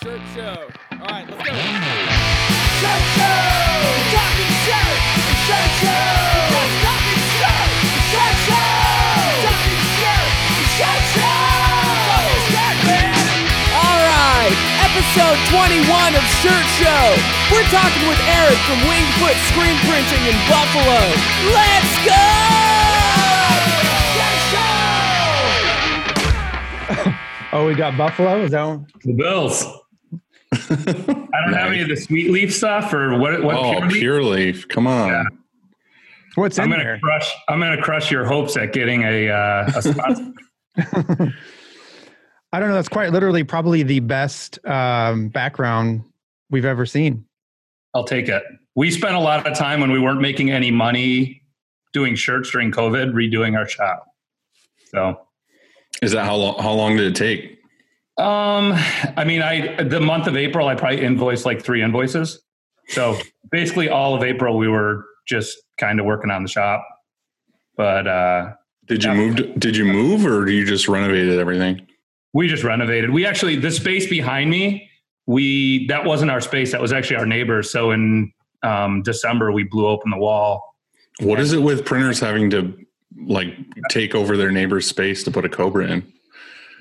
Shirt Show. All right, let's go. Shirt Show! Talking shirt! Shirt Show! Talking shirt! Shirt Show! Talking shirt! Shirt Show! Talking shirt, man! All right, episode 21 of Shirt Show. We're talking with Eric from Wingfoot Screen Printing in Buffalo. Let's go! Shirt Show! Oh, we got Buffalo. Is that one? The Bills. I don't have any of the sweet leaf stuff or what? What oh, pure leaf? pure leaf. Come on. Yeah. What's I'm in gonna there? crush. I'm gonna crush your hopes at getting a uh, a sponsor. I don't know. That's quite literally probably the best um, background we've ever seen. I'll take it. We spent a lot of time when we weren't making any money doing shirts during COVID, redoing our shop. So, Is that how long? How long did it take? Um, I mean, I the month of April, I probably invoiced like three invoices. So basically, all of April, we were just kind of working on the shop. But uh, Did you Yeah. move? to- did you move, or do you just renovated everything? We just renovated. We actually the space behind me, we that wasn't our space. That was actually our neighbor. So in um, December, we blew open the wall. What is it with printers having to like take over their neighbor's space to put a Cobra in?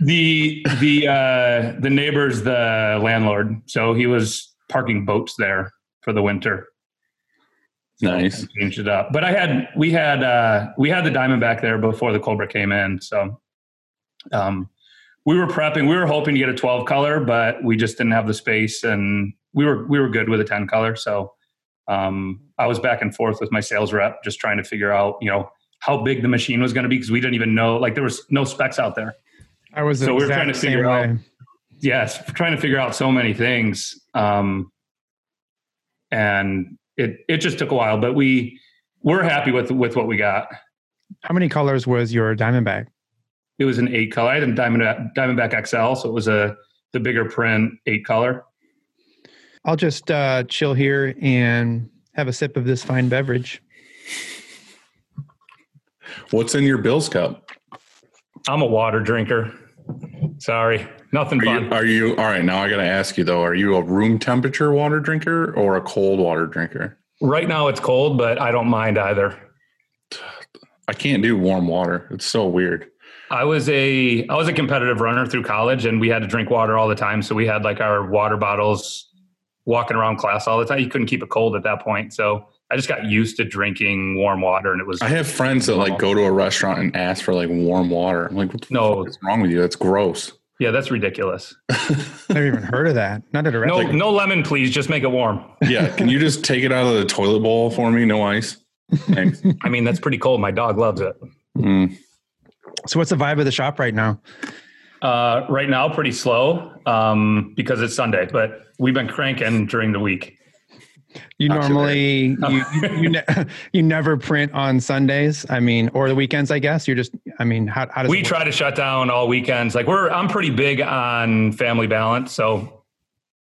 The the uh, the neighbor's the landlord, so he was parking boats there for the winter. Nice. Changed it up. But I had we had uh, we had the Diamondback there before the Cobra came in. So um, we were prepping. We were hoping to get a 12 color, but we just didn't have the space, and we were we were good with a 10 color. So um, I was back and forth with my sales rep, just trying to figure out you know how big the machine was going to be because we didn't even know like there was no specs out there. I was So we're trying to same figure out- yes trying to figure out so many things um and it it just took a while but we we're happy with with what we got How many colors was your diamond Diamondback? it was an eight color i had a diamond diamondback xl so it was a the bigger print eight color I'll just uh, chill here and have a sip of this fine beverage. What's in your Bills cup? i'm a water drinker sorry nothing Are fun you, are you all right? Now I got to ask you though: Are you a room temperature water drinker or a cold water drinker? right now it's cold but i don't mind either I can't do warm water. It's so weird. I was a I was a competitive runner through college, and we had to drink water all the time. So we had like our water bottles walking around class all the time. You couldn't keep it cold at that point. So I just got used to drinking warm water, and it was I have friends that like go to a restaurant and ask for like warm water. I'm like, what the No. what's wrong with you? That's gross. yeah, that's ridiculous. I've never even heard of that. Not at a No, restaurant. no lemon, please. Just make it warm. Yeah, can you just take it out of the toilet bowl for me? No ice. Thanks. I mean, that's pretty cold. My dog loves it. Mm. So what's the vibe of the shop right now? Uh, right now, pretty slow um, because it's Sunday, but we've been cranking during the week. You Not normally you you, you, ne- you never print on Sundays. I mean, or the weekends. I guess you're just. I mean, how how does we try to shut down all weekends like we're i'm pretty big on family balance so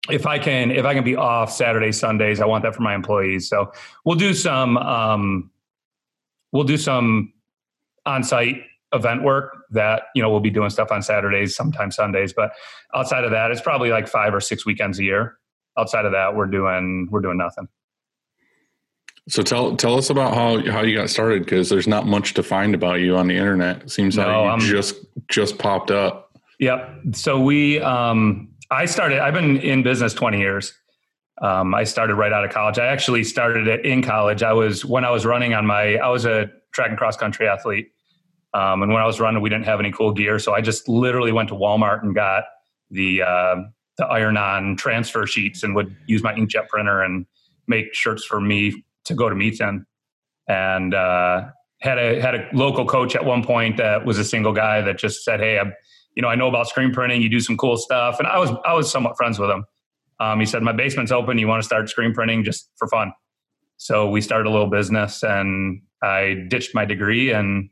if i can if i can be off saturdays sundays i want that for my employees so we'll do some um we'll do some on-site event work that you know we'll be doing stuff on saturdays sometimes sundays but outside of that it's probably like five or six weekends a year outside of that we're doing we're doing nothing So tell tell us about how how you got started because there's not much to find about you on the internet. It seems like No, you I'm- just just popped up. Yep. So we, um, I started. I've been in business twenty years. Um, I started right out of college. I actually started it in college. I was when I was running on my. I was a track and cross country athlete, um, and when I was running, we didn't have any cool gear, so I just literally went to Walmart and got the uh, the iron on transfer sheets and would use my inkjet printer and make shirts for me to go to meets in. And uh, had a had a local coach at one point that was a single guy that just said, "Hey, I'm, you know, I know about screen printing. You do some cool stuff." And I was I was somewhat friends with him. Um, he said, "My basement's open. You want to start screen printing just for fun?" So we started a little business, and I ditched my degree and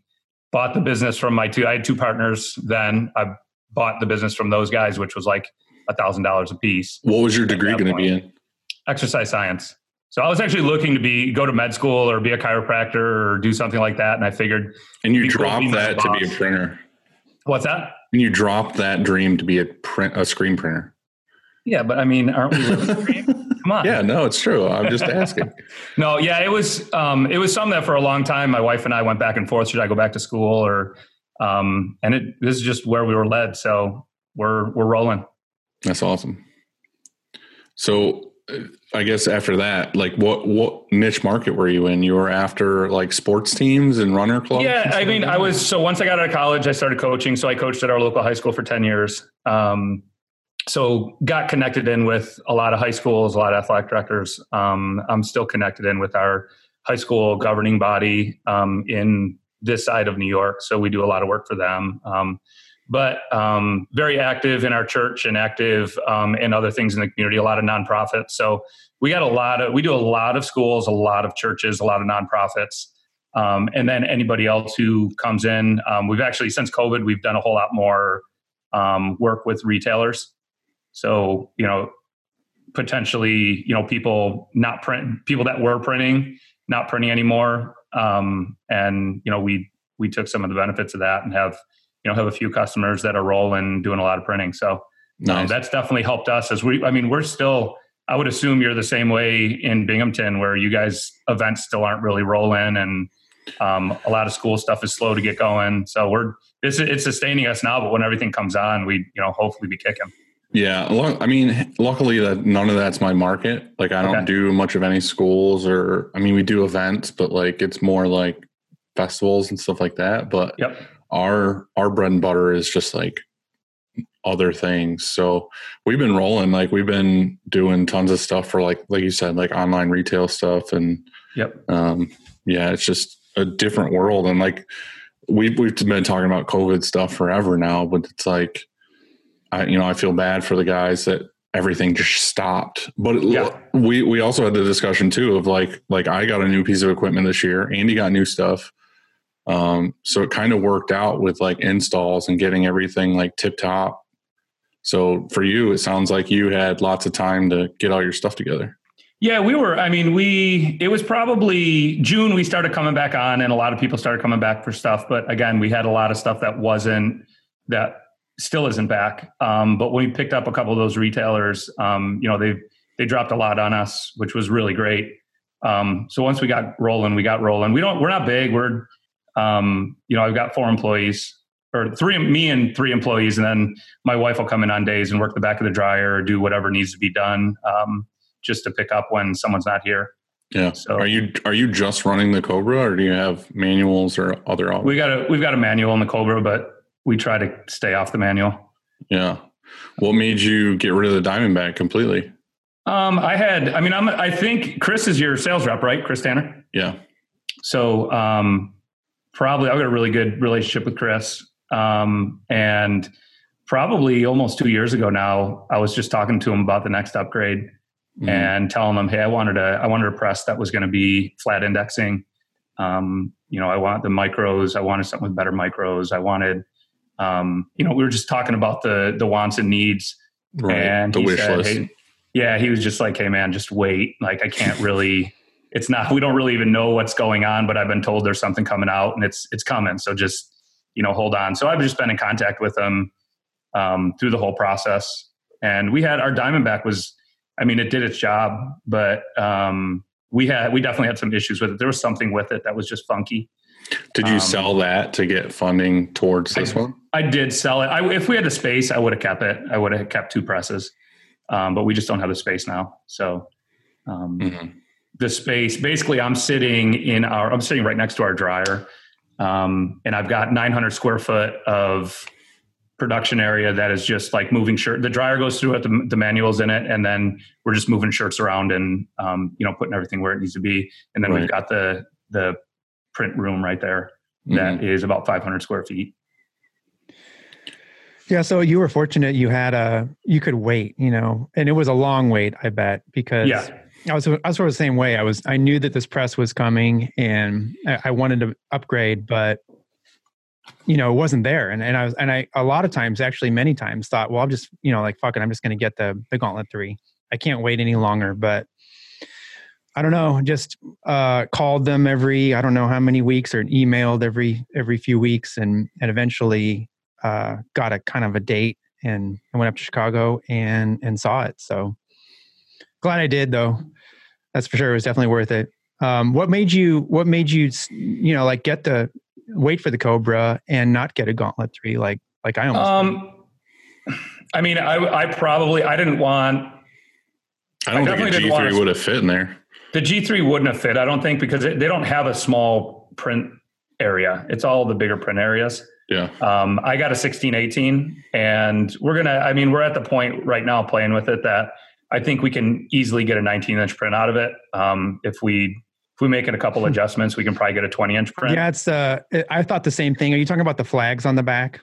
bought the business from my two. I had two partners then. I bought the business from those guys, which was like a thousand dollars a piece. What was your degree going to be in? Exercise science. So I was actually looking to be go to med school or be a chiropractor or do something like that, and I figured, And you Be cool to dropped that to be a printer. what's that? And you dropped that dream to be a print a screen printer. Yeah, but I mean, aren't we? Come on. Yeah, no, it's true. I'm just asking. No, yeah, it was um, it was something that for a long time my wife and I went back and forth. Should I go back to school or um, and it this is just where we were led. So we're we're rolling. That's awesome. So uh, I guess after that, like what what niche market were you in? You were after like sports teams and runner clubs? Yeah, I mean, I was so once I got out of college, I started coaching. So I coached at our local high school for ten years. Um, so got connected in with a lot of high schools, a lot of athletic directors. Um, I'm still connected in with our high school governing body um, in this side of New York. So we do a lot of work for them. Um, but um, very active in our church and active um, in other things in the community. A lot of nonprofits. So we got a lot of we do a lot of schools, a lot of churches, a lot of nonprofits. Um, and then anybody else who comes in, um, we've actually since COVID, we've done a whole lot more um, work with retailers. So you know, potentially, you know, people not print, people that were printing, not printing anymore, um, and you know, we we took some of the benefits of that and have you know have a few customers that are rolling, doing a lot of printing. So um, that's definitely helped us as we. I mean, we're still. I would assume you're the same way in Binghamton, where you guys events still aren't really rolling, and um, a lot of school stuff is slow to get going. So we're it's, it's sustaining us now, but when everything comes on, we you know hopefully be kicking. Yeah, I mean, luckily that none of that's my market. Like, I don't Okay. do much of any schools, or I mean, we do events, but like it's more like festivals and stuff like that. But Yep. Our our bread and butter is just like other things. So we've been rolling. Like we've been doing tons of stuff for like like you said, like online retail stuff, and Yep. um, yeah, it's just a different world. And like we've we've been talking about COVID stuff forever now, but it's like I you know I feel bad for the guys that everything just stopped. But it- Yeah. we we also had the discussion too of like like I got a new piece of equipment this year. Andy got new stuff. Um, so it kind of worked out with like installs and getting everything like tip top. So for you, it sounds like you had lots of time to get all your stuff together. Yeah, we were. I mean, we, it was probably June we started coming back on, and a lot of people started coming back for stuff. But again, we had a lot of stuff that wasn't, that still isn't back. Um, but when we picked up a couple of those retailers, um, you know, they, they dropped a lot on us, which was really great. Um, so once we got rolling, we got rolling. We don't, we're not big. We're, um, you know, I've got four employees or three, me and three employees. And then my wife will come in on days and work the back of the dryer or do whatever needs to be done. Um, just to pick up when someone's not here. Yeah. So- are you are you just running the Cobra, or do you have manuals or other? op- We got a we've got a manual in the Cobra, but we try to stay off the manual. Yeah. What made you get rid of the Diamondback completely? Um, I had, I mean, I'm, I think Chris is your sales rep, right? Chris Tanner. Yeah. So um, probably I've got a really good relationship with Chris. Um, and probably almost two years ago now, I was just talking to him about the next upgrade Mhm. and telling him, hey, I wanted a I wanted a press that was going to be flat indexing. Um, you know, I want the micros. I wanted something with better micros. I wanted, um, you know, we were just talking about the the wants and needs. right. And the wish said, list. "Hey," yeah, he was just like, hey, man, just wait. Like, I can't really. It's not. We don't really even know what's going on, but I've been told there's something coming out, and it's it's coming. So just you know, hold on. So I've just been in contact with them um, through the whole process, and we had our Diamondback was. I mean, it did its job, but um, we had we definitely had some issues with it. There was something with it that was just funky. Did you um, sell that to get funding towards this I- one? I did sell it. I, if we had the space, I would have kept it. I would have kept two presses, um, but we just don't have the space now. So um, Mhm. The space, basically, I'm sitting in our. I'm sitting right next to our dryer, um, and I've got 900 square foot of production area that is just like moving shirt. The dryer goes through it. The, the manuals in it, and then we're just moving shirts around and um, you know putting everything where it needs to be. And then Right. we've got the the print room right there Mhm. that is about 500 square feet. Yeah, so you were fortunate you had a you could wait, you know, and it was a long wait, I bet, because Yeah. I was I was sort of the same way. I was I knew that this press was coming and I, I wanted to upgrade, but you know, it wasn't there. And and I was and I a lot of times, actually many times, thought, well, I'm just, you know, like fuck it, I'm just gonna get the the gauntlet three. I can't wait any longer. But I don't know, just uh called them every I don't know how many weeks or emailed every every few weeks and and eventually uh got a kind of a date and went up to Chicago and and saw it. So glad I did though. That's for sure. It was definitely worth it. Um, what made you? What made you? You know, like get the wait for the Cobra and not get a Gauntlet three? Like like I almost. Um, I mean, I I probably I didn't want. I don't I think a definitely didn't G wanna- three would have fit in there. The G3 wouldn't have fit, I don't think, because it, they don't have a small print area. It's all the bigger print areas. Yeah. Um, I got a 16, 18, and we're gonna. I mean, we're at the point right now playing with it that I think we can easily get a 19 inch print out of it. Um, if we if we make it a couple adjustments, we can probably get a 20 inch print. Yeah, it's. Uh, I thought the same thing. Are you talking about the flags on the back?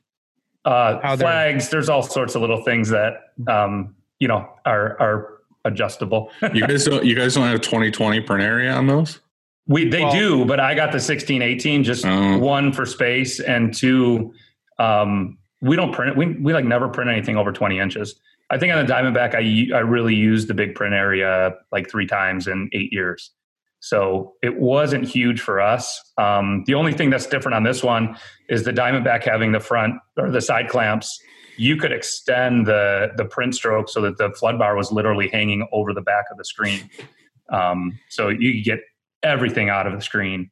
Uh, flags. There's all sorts of little things that um, you know are are adjustable. You guys don't. You guys don't have twenty twenty print area on those. We they Well- do, but I got the sixteen eighteen. Just Oh. one for space and two. Um, we don't print. it. We we like never print anything over twenty inches. I think on the Diamondback, I I really used the big print area like three times in eight years. So it wasn't huge for us. Um, the only thing that's different on this one is the Diamondback having the front or the side clamps. You could extend the the print stroke so that the flood bar was literally hanging over the back of the screen. Um, so you could get everything out of the screen.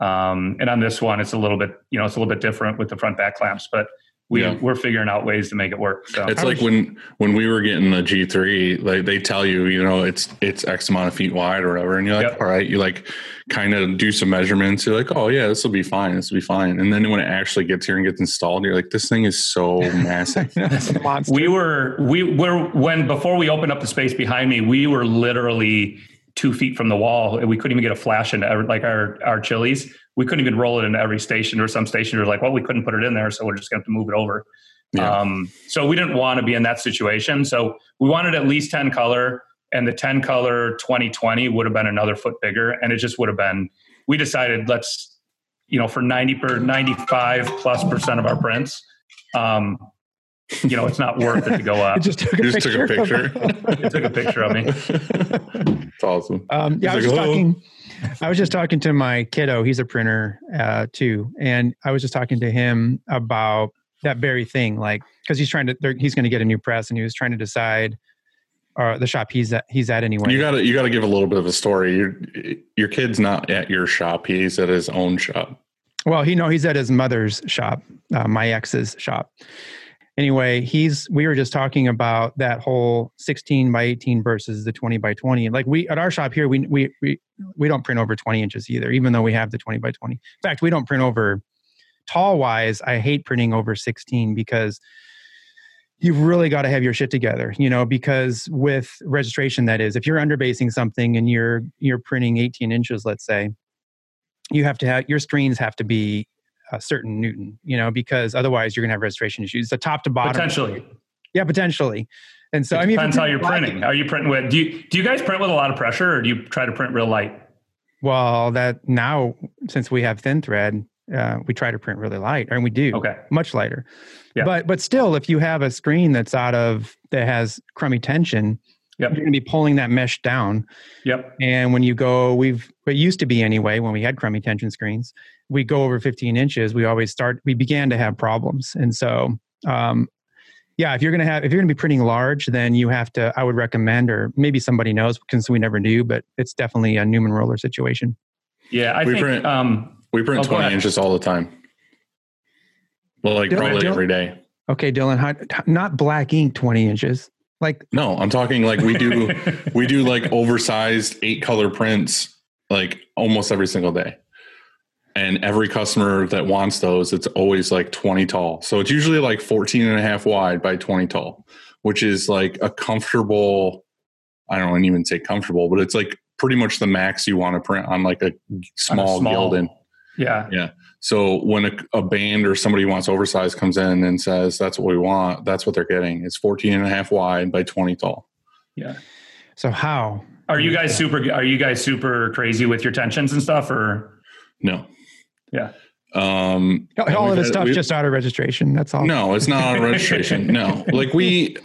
Um, and on this one, it's a little bit, you know, it's a little bit different with the front back clamps, but we Yeah. we're figuring out ways to make it work. So It's like when when we were getting the G three, like they tell you, you know, it's it's X amount of feet wide or whatever, and you're like, Yep. all right, you like kind of do some measurements. You're like, oh yeah, this will be fine. This will be fine. And then when it actually gets here and gets installed, you're like, this thing is so massive. It's a monster. we were we were when before we opened up the space behind me, we were literally two feet from the wall, and we couldn't even get a flash into like our our chilies. We couldn't even roll it into every station. Or some station were like, well, we couldn't put it in there, so we're just going to have to move it over. Yeah. Um, so we didn't want to be in that situation. So we wanted at least 10 color and the 10 color 2020 would have been another foot bigger. And it just would have been, we decided let's, you know, for 90 per 95 plus percent of our prints, um, you know, it's not worth it to go I up. just took a just picture. took a picture. It took a picture of me. it's awesome. Um, yeah, I was He's just like, "Oh." talking. I was just talking to my kiddo. He's a printer uh, too, and I was just talking to him about that very thing, like because he's trying to. He's going to get a new press, and he was trying to decide uh, the shop he's at. He's at anyway. You gotta you gotta give a little bit of a story. Your your kid's not at your shop. He's at his own shop. Well, he know he's at his mother's shop, uh, my ex's shop. Anyway, he's we were just talking about that whole 16 by 18 versus the 20 by 20. Like we at our shop here, we we we we don't print over 20 inches either, even though we have the 20 by 20. In fact, we don't print over tall wise. I hate printing over 16 because you've really got to have your shit together, you know, because with registration that is, if you're underbasing something and you're you're printing 18 inches, let's say, you have to have your screens have to be a certain newton you know because otherwise you're going to have registration issues the top to bottom Potentially. yeah potentially and so it i mean depends how you're you're printing. Are you printing with, do you, do you guys print with a lot of pressure or do you try to print real light? well that now since we have thin thread uh, we try to print really light and we do Okay. much lighter Yeah. but but still if you have a screen that's out of that has crummy tension Yep. you're going to be pulling that mesh down Yep. And when you go, we've it used to be anyway when we had crummy tension screens, we go over 15 inches. We always start. We began to have problems, and so um, yeah, if you're gonna have if you're gonna be printing large, then you have to. I would recommend, or maybe somebody knows because we never do, but it's definitely a Newman roller situation. Yeah. I We think, print- um, We print Oh, twenty inches all the time. Well, like Dylan, probably Dylan- every day. Okay, Dylan, how, not black ink 20 inches. Like No, I'm talking like we do we do like oversized eight color prints like almost every single day. And every customer that wants those, it's always like 20 tall. So it's usually like 14 and a half wide by 20 tall, which is like a comfortable, I don't even say comfortable, but it's like pretty much the max you want to print on like a small, small- Gildan. yeah. Yeah. So when a, a band or somebody wants oversized comes in and says that's what we want, that's what they're getting. It's 14 and a half wide by 20 tall. Yeah. so, how? Are you guys super, are you guys super crazy with your tensions and stuff or? No. Yeah. Um, All of this had- stuff we- just out of registration. That's all. No, it's not on registration. no, like we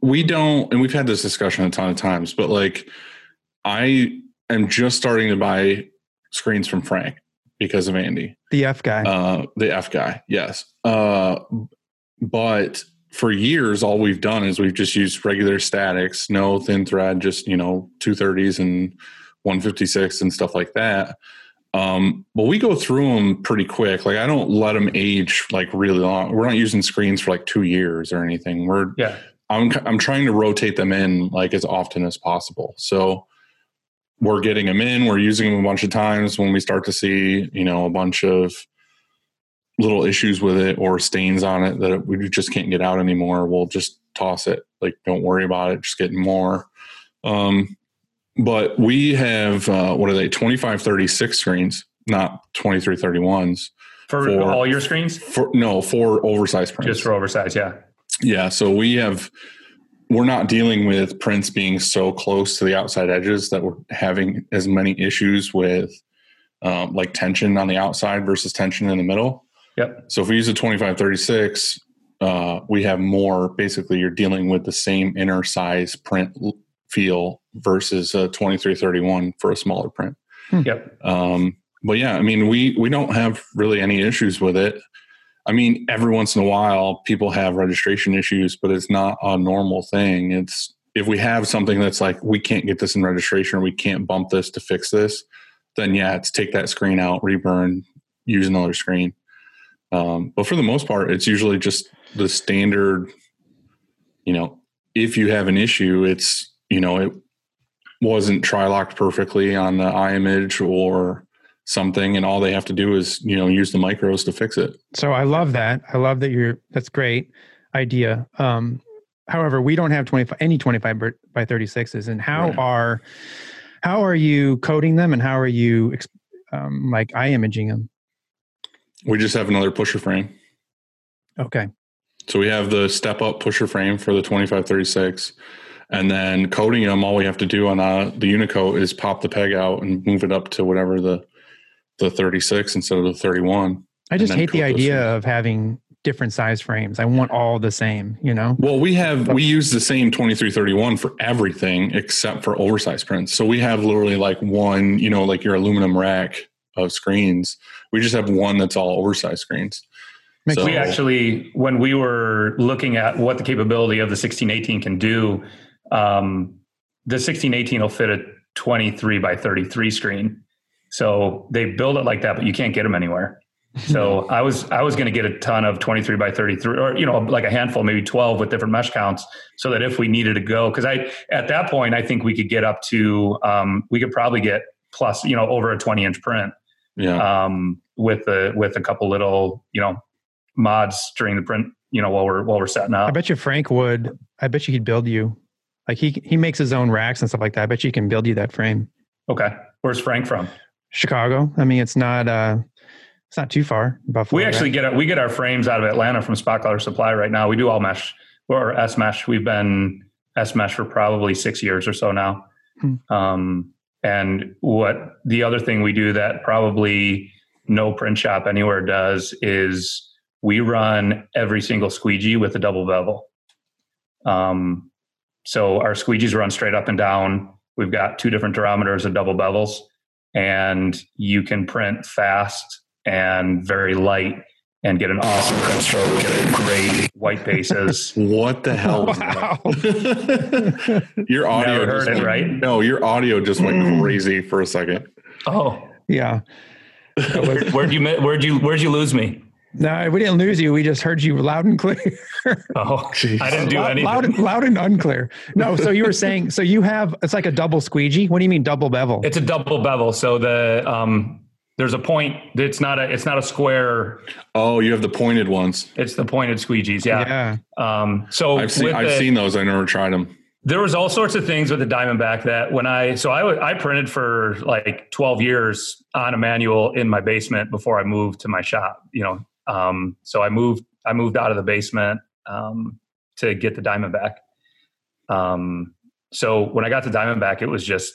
we don't, and we've had this discussion a ton of times. But like, I am just starting to buy screens from Frank because of Andy, the F guy. uh, the F guy. Yes, uh, but for years, all we've done is we've just used regular statics, no thin thread, just you know 230s and 156 and stuff like that. Um, but we go through them pretty quick. Like I don't let them age like really long. We're not using screens for like two years or anything. We're Yeah. I'm I'm trying to rotate them in like as often as possible. So we're getting them in. We're using them a bunch of times. When we start to see you know a bunch of little issues with it or stains on it that we just can't get out anymore, we'll just toss it. Like don't worry about it. Just getting more. Um, but we have uh, what are they 2536 screens not 2331s For, For- all your screens? for no for oversized prints Just for oversized, yeah. yeah so we have we're not dealing with prints being so close to the outside edges that we're having as many issues with um, like tension on the outside versus tension in the middle Yep. so if we use a 2536 uh, we have more basically you're dealing with the same inner size print feel versus a 2331 for a smaller print Yep. um, but yeah, I mean, we we don't have really any issues with it. I mean, every once in a while, people have registration issues, but it's not a normal thing. It's if we have something that's like we can't get this in registration or we can't bump this to fix this, then yeah, it's take that screen out, reburn, use another screen. Um, but for the most part, it's usually just the standard. You know, if you have an issue, it's you know it wasn't tri-locked perfectly on the eye image or something and all they have to do is you know use the micros to fix it So I love that. I love that you're. That's great idea. Um, however, we don't have twenty five any twenty five by thirty sixes. And how Right. are how are you coding them, and how are you um, like eye imaging them? we just have another pusher frame Okay. so we have the step up pusher frame for the 2536 and then coating them all we have to do on uh, the Uni-Kote is pop the peg out and move it up to whatever the the 36 instead of the 31 I just hate the idea frames. of having different size frames. I want all the same. You know. Well, we have we use the same 2331 for everything except for oversized prints. So we have literally like one, you know, like your aluminum rack of screens. We just have one that's all oversized screens. So- we actually, when we were looking at what the capability of the 1618 can do, um, the 1618 will fit a 23 by 33 screen. So they build it like that, but you can't get them anywhere. So I was I was going to get a ton of 23 by 33 or you know like a handful maybe 12 with different mesh counts so that if we needed to go cuz I at that point I think we could get up to um, we could probably get plus you know over a 20 inch print Yeah. um, with the with a couple little you know mods during the print you know while we're while we're setting up. I bet you Frank would. I bet you he'd build you. Like he he makes his own racks and stuff like that. I bet you can build you that frame. Okay, where's Frank from? Chicago. I mean, it's not uh, it's not too far. Buffalo. We actually right? get our, we get our frames out of Atlanta from Spot Color Supply right now. We do all mesh or S mesh. We've been S mesh for probably six years or so now. Hmm. Um, and what the other thing we do that probably no print shop anywhere does is we run every single squeegee with a double bevel. Um, so our squeegees run straight up and down. We've got two different diameters of double bevels, and you can print fast and very light and get an awesome print stroke, get great white bases. what the hell? was Wow. that? your audio Never heard just it, went- right? No, your audio just went Mm. crazy for a second. Oh, yeah. where, where'd you where'd you where'd you lose me? No, we didn't lose you. We just heard you loud and clear. Oh, I didn't do loud, anything. loud, and, loud and unclear. No, so you were saying, so you have, it's like a double squeegee. What do you mean double bevel? It's a double bevel, so the um, there's a point. It's not a it's not a square. Oh, you have the pointed ones. It's the pointed squeegees. Yeah. yeah. Um, so I've seen I've the- seen those. I never tried them. there was all sorts of things with the Diamondback that when I so I I printed for like 12 years on a manual in my basement before I moved to my shop. You know, um, so I moved I moved out of the basement um, to get the Diamondback. Um, so when I got the Diamondback, it was just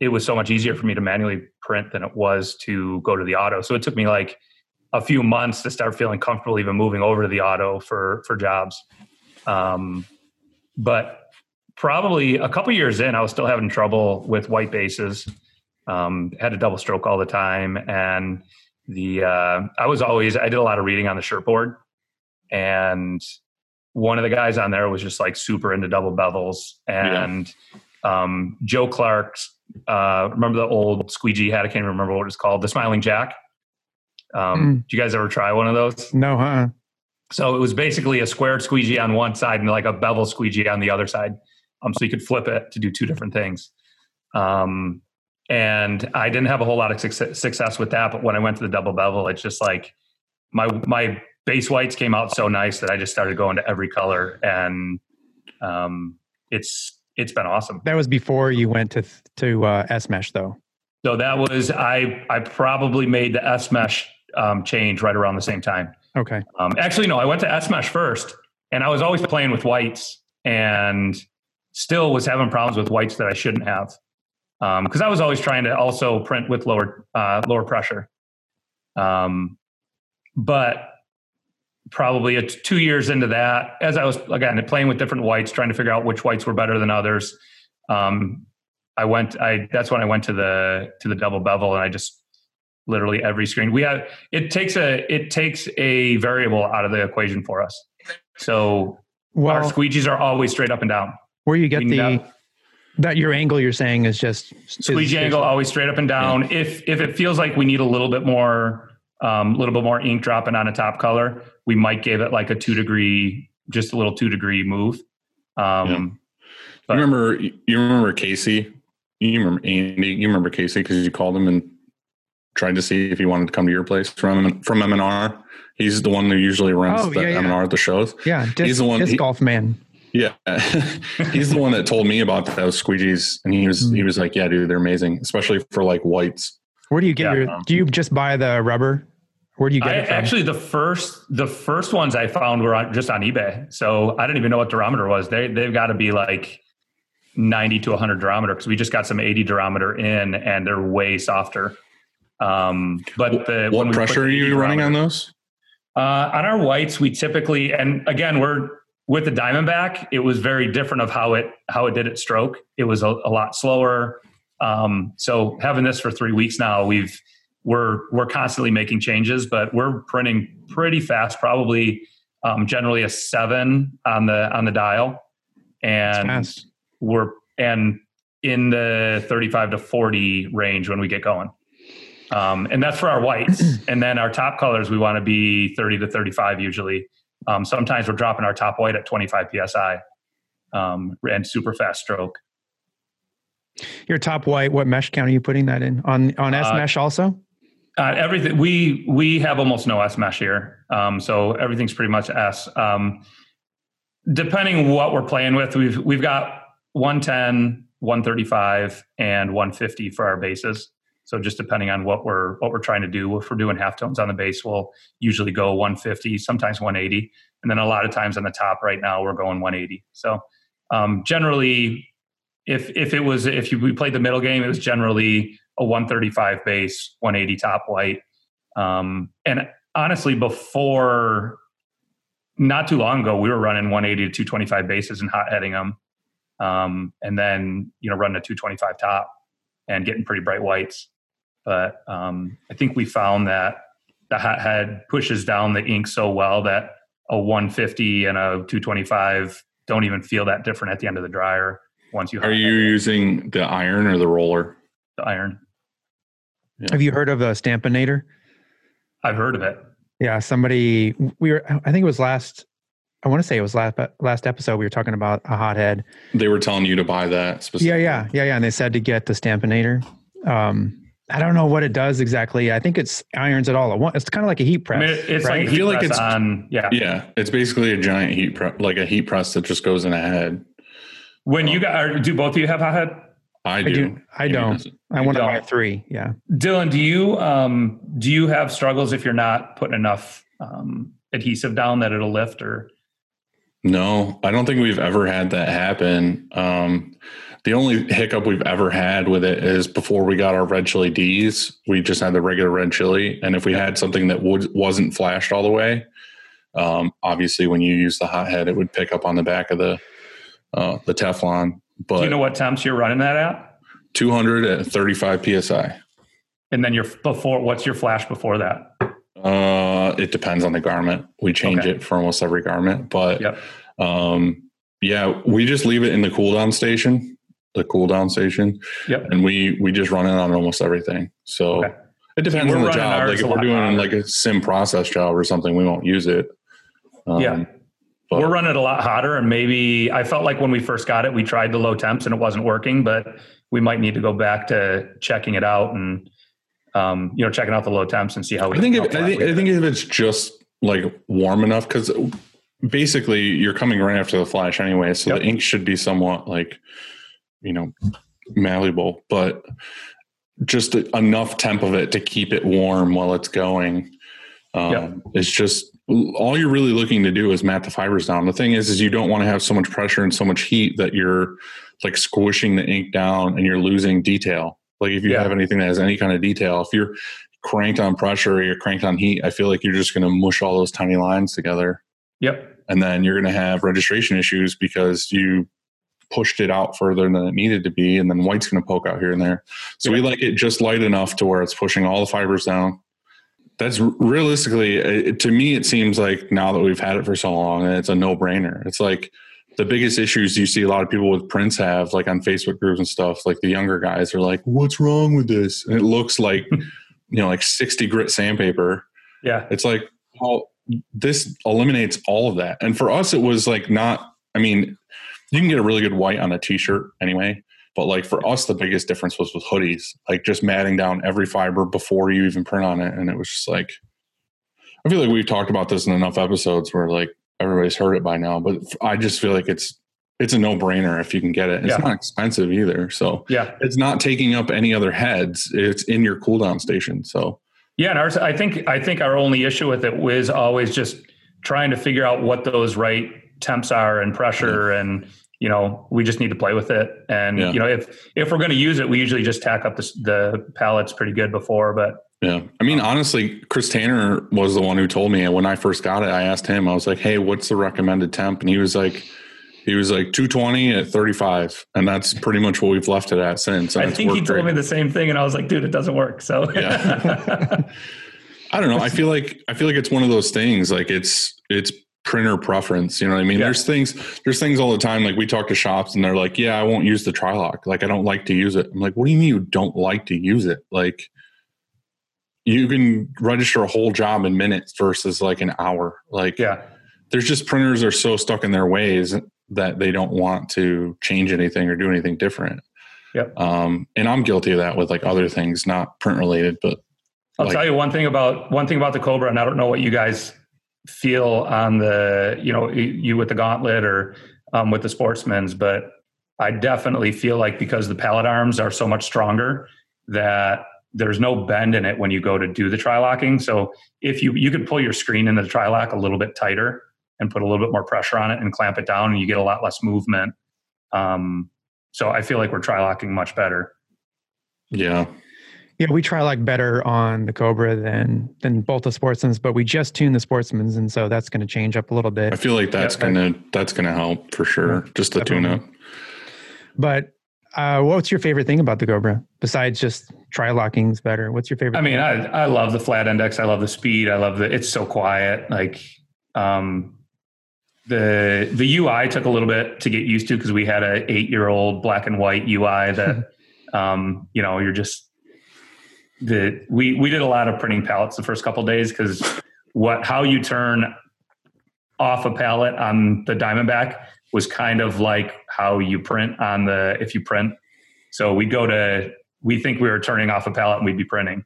it was so much easier for me to manually print than it was to go to the auto. So it took me like a few months to start feeling comfortable even moving over to the auto for for jobs. Um, but probably a couple years in, I was still having trouble with white bases. Um, had to double stroke all the time, and the uh, I was always I did a lot of reading on the shirt board, and one of the guys on there was just like super into double bevels, and um, Joe Clark's. Uh, remember the old squeegee hat? I can't even remember what it's called. The Smiling Jack. Um, Mm. Did you guys ever try one of those? No, huh? So it was basically a squared squeegee on one side and like a bevel squeegee on the other side. Um, so you could flip it to do two different things. Um, and I didn't have a whole lot of success, with that, but when I went to the double bevel, it's just like my my base whites came out so nice that I just started going to every color, and um, it's it's been awesome. That was before you went to to uh, S Mesh, though. So that was I I probably made the S mesh um, change right around the same time. Okay. Um, actually, no, I went to S Mesh first, and I was always playing with whites, and still was having problems with whites that I shouldn't have, because I was always trying to also print with lower uh, lower pressure. Um, but probably a t- two years into that, as I was again playing with different whites, trying to figure out which whites were better than others. Um, I went. I that's when I went to the to the double bevel, and I just literally every screen we have. It takes a it takes a variable out of the equation for us. So our squeegees are always straight up and down. where you get the that your angle you're saying is just Squeegee is- angle always straight up and down. If if it feels like we need a little bit more, um, little bit more ink dropping on a top color, we might give it like a two degree, just a little two degree move. Um, but- you remember you remember Casey? You remember Andy? You remember Casey because you called him and tried to see if he wanted to come to your place from from M and R. He's the one who usually runs Oh, the yeah, yeah. M and R at the shows. Yeah, disc, He's the one- disc he- golf man. Yeah, he's the one that told me about those squeegees, and he was he was like, "Yeah, dude, they're amazing, especially for like whites." Where do you get Yeah. your? Do you just buy the rubber? Where do you get I it from? actually the first the first ones I found were on, just on eBay. So I didn't even know what durometer was. They they've got to be like ninety to hundred durometer because we just got some eighty durometer in and they're way softer. Um, but the when What pressure are you running on those? Uh, on our whites, we typically, and again, we're with the Diamondback. It was very different of how it how it did its stroke. It was a, a lot slower. Um, so having this for three weeks now, we've we're we're constantly making changes, but we're printing pretty fast. Probably um, generally a seven on the on the dial, and we're and in the 35 to 40 range when we get going. Um, and that's for our whites. and then our top colors, we want to be 30 to 35 usually. Um, sometimes we're dropping our top white at 25 psi um, and super fast stroke. Your top white. What mesh count are you putting that in on on S Uh, mesh also? Uh, everything we we have almost no S mesh here, um, so everything's pretty much S. Um, depending what we're playing with, we've we've got 110, 135, and 150 for our bases. So just depending on what we're what we're trying to do, if we're doing halftones on the base, we'll usually go 150, sometimes 180, and then a lot of times on the top right now we're going 180. So um, generally, if if it was if you, we played the middle game, it was generally a 135 base, 180 top white. Um, and honestly, before not too long ago, we were running 180 to 225 bases and hot heading them. Um, and then, you know, running a 225 top and getting pretty bright whites. But um, I think we found that the hot head pushes down the ink so well that a 150 and a 225 don't even feel that different at the end of the dryer once you Are you head using the iron or the roller? the iron. Have you heard of the Stampinator? I've heard of it. Yeah, somebody we were. I think it was last. I want to say it was last last episode. We were talking about a hothead. They were telling you to buy that Yeah, yeah, yeah, yeah. And they said to get the Stampinator. Um, I don't know what it does exactly. I think it's irons it all at once. It's kind of like a heat I press. mean, it's right? like I heat feel like it's- on. Yeah. Yeah, it's basically a giant heat press, like a heat press that just goes in a head. When you got, do both of you have a head? I do. do. I don't. I want to buy three. Yeah. Dylan, do you um, do you have struggles if you're not putting enough um, adhesive down that it'll lift or? No, I don't think we've ever had that happen. Um, the only hiccup we've ever had with it is before we got our red chili D's, we just had the regular red chili. And if we had something that would, wasn't flashed all the way, um, obviously when you use the hot head, it would pick up on the back of the uh, the Teflon. But do you know what temps you're running that at? 200 at 35 psi. And then your before, what's your flash before that? Uh, it depends on the garment. We change Okay. it for almost every garment, but Yep. Um, yeah, we just leave it in the cool down station, the cool down station, Yep. and we we just run it on almost everything. So Okay. it depends We're on the job. Like if we're doing like a sim process job or something, we won't use it. Um, Yeah. but- We're running it a lot hotter, and maybe I felt like when we first got it, we tried the low temps and it wasn't working, but we might need to go back to checking it out and um, you know checking out the low temps and see how we. I think if, I think I think if it's just like warm enough because basically you're coming right after the flash anyway, so Yep. the ink should be somewhat like you know malleable, but just enough temp of it to keep it warm while it's going. Um. It's just all you're really looking to do is mat the fibers down. The thing is, is you don't want to have so much pressure and so much heat that you're like squishing the ink down and you're losing detail. Like if you Yeah. have anything that has any kind of detail, if you're cranked on pressure or you're cranked on heat, I feel like you're just going to mush all those tiny lines together. Yep. And then you're going to have registration issues because you pushed it out further than it needed to be. And then white's going to poke out here and there. So we like it just light enough to where it's pushing all the fibers down. That's realistically, it, to me, it seems like now that we've had it for so long, it's a no brainer. It's like the biggest issues you see a lot of people with prints have, like on Facebook groups and stuff, like the younger guys are like, what's wrong with this? And it looks like, you know, like 60 grit sandpaper. Yeah. It's like, well, this eliminates all of that. And for us, it was like not, I mean, you can get a really good white on a t shirt anyway. But like for us, the biggest difference was with hoodies, like just matting down every fiber before you even print on it. And it was just like, I feel like we've talked about this in enough episodes where like everybody's heard it by now, but I just feel like it's, it's a no brainer if you can get it. It's Yeah. not expensive either. So Yeah. it's not taking up any other heads. It's in your cooldown station. So Yeah, and ours. I think I think our only issue with it was always just trying to figure out what those right temps are and pressure, mm-hmm. and you know we just need to play with it. And Yeah. you know if if we're going to use it, we usually just tack up the, the pallets pretty good before. But Yeah. I mean, honestly, Chris Tanner was the one who told me. And when I first got it, I asked him, I was like, hey, what's the recommended temp? And he was like, he was like 220 at 35. And that's pretty much what we've left it at since. And I think he told great. me the same thing, and I was like, dude, it doesn't work. So Yeah. I don't know. I feel like, I feel like it's one of those things. Like it's, it's printer preference. You know what I mean? Yeah. There's things, there's things all the time. Like we talk to shops and they're like, yeah, I won't use the Trilock. Like I don't like to use it. I'm like, what do you mean you don't like to use it? Like, you can register a whole job in minutes versus like an hour. Like, yeah, there's just printers are so stuck in their ways that they don't want to change anything or do anything different. Yep. Um, and I'm guilty of that with like other things, not print related, but I'll Like- tell you one thing about one thing about the Cobra, and I don't know what you guys feel on the you know you with the Gauntlet or um, with the Sportsman's, but I definitely feel like because the pallet arms are so much stronger that there's no bend in it when you go to do the tri-locking. So if you you could pull your screen into the tri-lock a little bit tighter and put a little bit more pressure on it and clamp it down, and you get a lot less movement. Um, so I feel like we're tri-locking much better. yeah. Yeah, we try like better on the Cobra than than both the Sportsmans, but we just tuned the Sportsmans, and so that's going to change up a little bit. I feel like that's Yeah. gonna that's gonna help for sure. Just the tune up. But uh, what's your favorite thing about the Cobra besides just tri locking's better? What's your favorite? I mean, I I love the flat index. I love the speed. I love the it's so quiet. Like um the the UI took a little bit to get used to because we had a eight year old black and white UI that um you know you're just the we we did a lot of printing palettes the first couple days because what how you turn off a palette on the Diamondback was kind of like how you print on the if you print. So we go to we think we were turning off a palette and we'd be printing.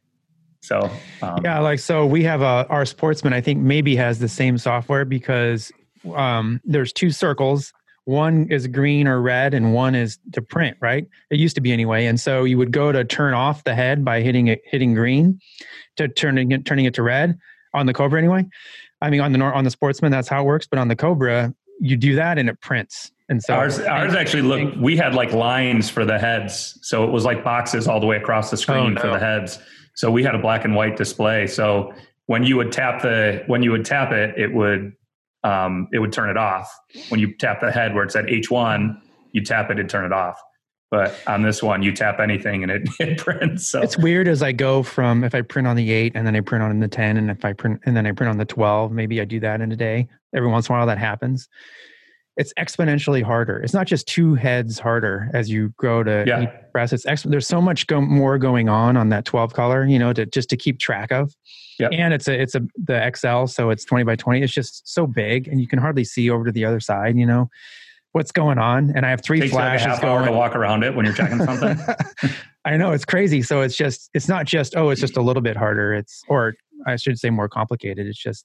So um, Yeah, like so we have a our sportsman I think maybe has the same software because um there's two circles. One is green or red and one is to print, right? It used to be anyway. And so you would go to turn off the head by hitting it hitting green to turning it turning it to red on the Cobra anyway. I mean on the on the sportsman that's how it works, but on the Cobra you do that and it prints. And so ours ours actually looked we had like lines for the heads. So it was like boxes all the way across the screen Oh, for the oh, heads. So we had a black and white display. So when you would tap the when you would tap it, it would um, it would turn it off. When you tap the head where it said H1, you tap it, it'd turn it off. But on this one, you tap anything and it, it prints. So It's weird as I go from if I print on the eight and then I print on the 10 and if I print and then I print on the 12, maybe I do that in a day. Every once in a while that happens. It's exponentially harder. It's not just two heads harder as you grow to Yeah. press. It's there's so much go- more going on on that 12 color, you know, to just to keep track of. Yep. And it's a it's a the XL, so it's 20 by 20. It's just so big, and you can hardly see over to the other side. You know what's going on. And I have three Takes you like a flashes half hour going. to walk around it when you're checking something. I know it's crazy. So it's just it's not just oh it's just a little bit harder. It's or I should say more complicated. It's just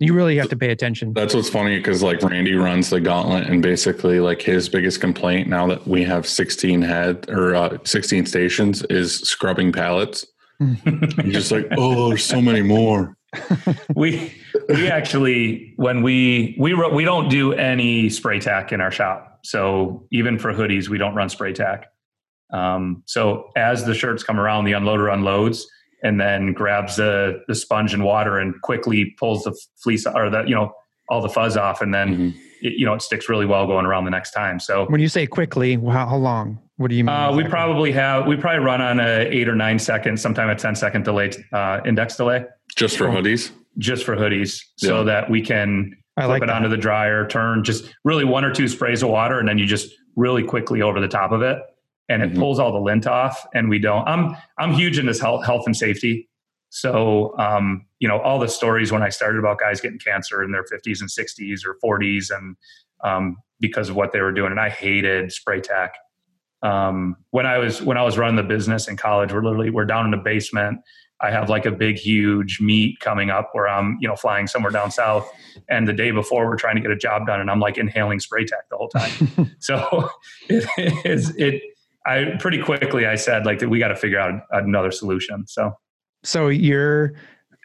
you really have to pay attention. That's what's funny because like Randy runs the gauntlet, and basically like his biggest complaint now that we have 16 head or uh, 16 stations is scrubbing pallets. He's just like, oh, there's so many more. we we actually when we we we don't do any spray tack in our shop. So even for hoodies, we don't run spray tack. Um, so as the shirts come around, the unloader unloads and then grabs the the sponge and water and quickly pulls the fleece or the you know all the fuzz off, and then Mhm. it, you know it sticks really well going around the next time. So When you say quickly, how, how long? What do you mean? uh, we probably have we probably run on a eight or nine second, sometime a 10 second delay uh, index delay Just for hoodies. just for hoodies, so Yeah. that we can I flip like it that. onto the dryer, turn just really one or two sprays of water, and then you just really quickly over the top of it, and it Mhm. pulls all the lint off. And we don't. I'm I'm huge in this health health and safety. So um, you know all the stories when I started about guys getting cancer in their 50s and 60s or 40s, and um, because of what they were doing, and I hated spray tack. Um, when I was when I was running the business in college, we're literally we're down in the basement. I have like a big, huge meet coming up where I'm, you know, flying somewhere down south. And the day before, we're trying to get a job done, and I'm like inhaling spray tack the whole time. so it is it. I pretty quickly I said like that we got to figure out another solution. So So your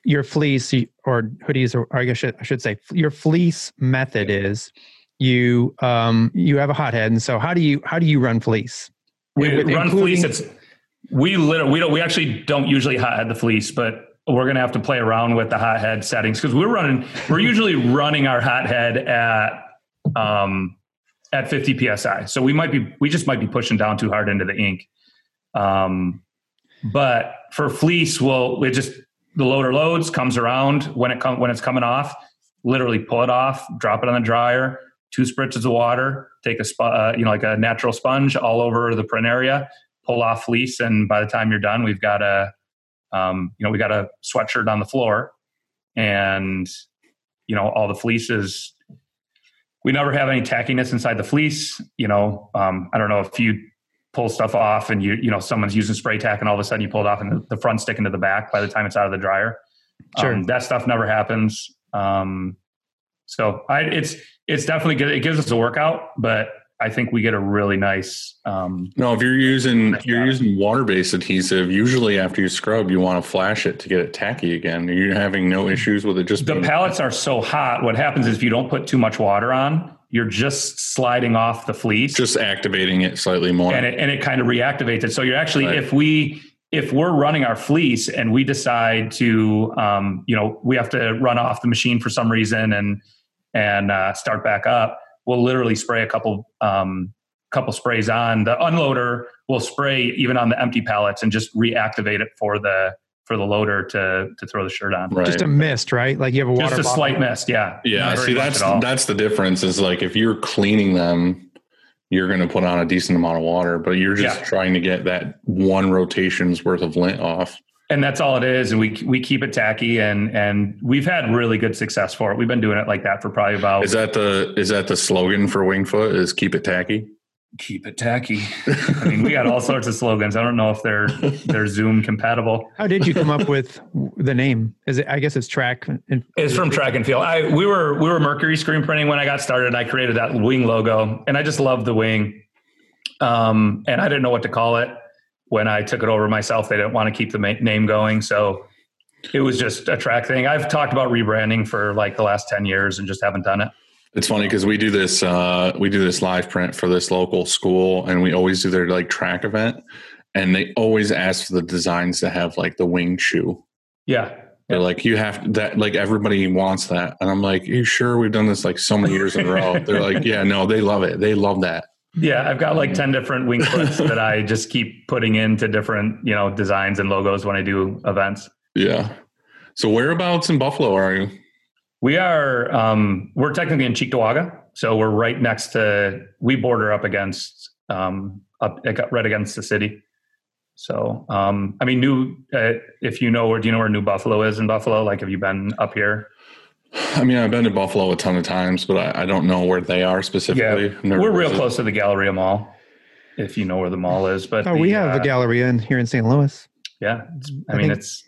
your fleece or hoodies, or I guess I should, say your fleece method is you um you have a hothead, and so how do you how do you run fleece? we With- run fleece. It's we literally we don't we actually don't usually hothead the fleece, but we're gonna have to play around with the hothead settings because we're running we're usually running our hothead at um at 50 psi. So we might be we just might be pushing down too hard into the ink. Um, but for fleece, we'll it just the loader loads comes around when it comes when it's coming off. Literally pull it off, drop it on the dryer, two spritzes of water, take a uh, you know like a natural sponge all over the print area, pull off fleece, and by the time you're done, we've got a um, you know we got a sweatshirt on the floor, and you know all the fleeces. We never have any tackiness inside the fleece. You know, um, I don't know if you pull stuff off and you you know someone's using spray tack and all of a sudden you pull it off and the, front sticking to the back by the time it's out of the dryer. Sure. Um, that stuff never happens. Um, so I, it's it's definitely good. It gives us a workout, but I think we get a really nice. Um, No, if you're using Nice you're using water-based adhesive, usually after you scrub, you want to flash it to get it tacky again. You're having no issues with it just the pallets are so hot. What happens is if you don't put too much water on, you're just sliding off the fleece. just activating it slightly more. and it, and it kind of reactivates it. So you're actually, Right. if we, if we're running our fleece and we decide to, um, you know, we have to run off the machine for some reason and, and uh, start back up, we'll literally spray a couple, um, couple sprays on the unloader will spray even on the empty pallets and just reactivate it for the, for the loader to, to throw the shirt on. right. Just a mist, right? Like you have a water Just a bottle. slight mist. Yeah. Yeah, Not see that's that's the difference is like if you're cleaning them, you're going to put on a decent amount of water, but you're just Yeah. trying to get that one rotation's worth of lint off. And that's all it is and we we keep it tacky and and we've had really good success for it we've been doing it like that for probably about Is that the is that the slogan for Wingfoot? Is keep it tacky? keep it tacky i mean we got all sorts of slogans i don't know if they're they're zoom compatible How did you come up with the name? Is it? I guess it's track. And, it's from track and field i we were we were mercury screen printing when i got started i created that wing logo and i just loved the wing um and i didn't know what to call it when i took it over myself they didn't want to keep the ma- name going so it was just a track thing i've talked about rebranding for like the last 10 years and just haven't done it It's funny because we do this uh, we do this live print for this local school, and we always do their like track event, and they always ask for the designs to have like the wing shoe. yeah They're like, you have that, like everybody wants that. And I'm like, you sure we've done this like so many years in a row? They're like, yeah, no, they love it. They love that. Yeah, I've got like 10 different wing clips that I just keep putting into different, you know, designs and logos when I do events. Yeah. So whereabouts in Buffalo are you? We are um we're technically in Cheektowaga. So we're right next to. We border up against um, up right against the city. So um, I mean, New. Uh, if you know where, do you know where New Buffalo is in Buffalo? Like, have you been up here? I mean, I've been to Buffalo a ton of times, but I, I don't know where they are specifically. Yeah, we're real close to the Galleria Mall, if you know where the mall is. But oh, the, we have uh, the Galleria in here in St. Louis. Yeah, I, I mean, it's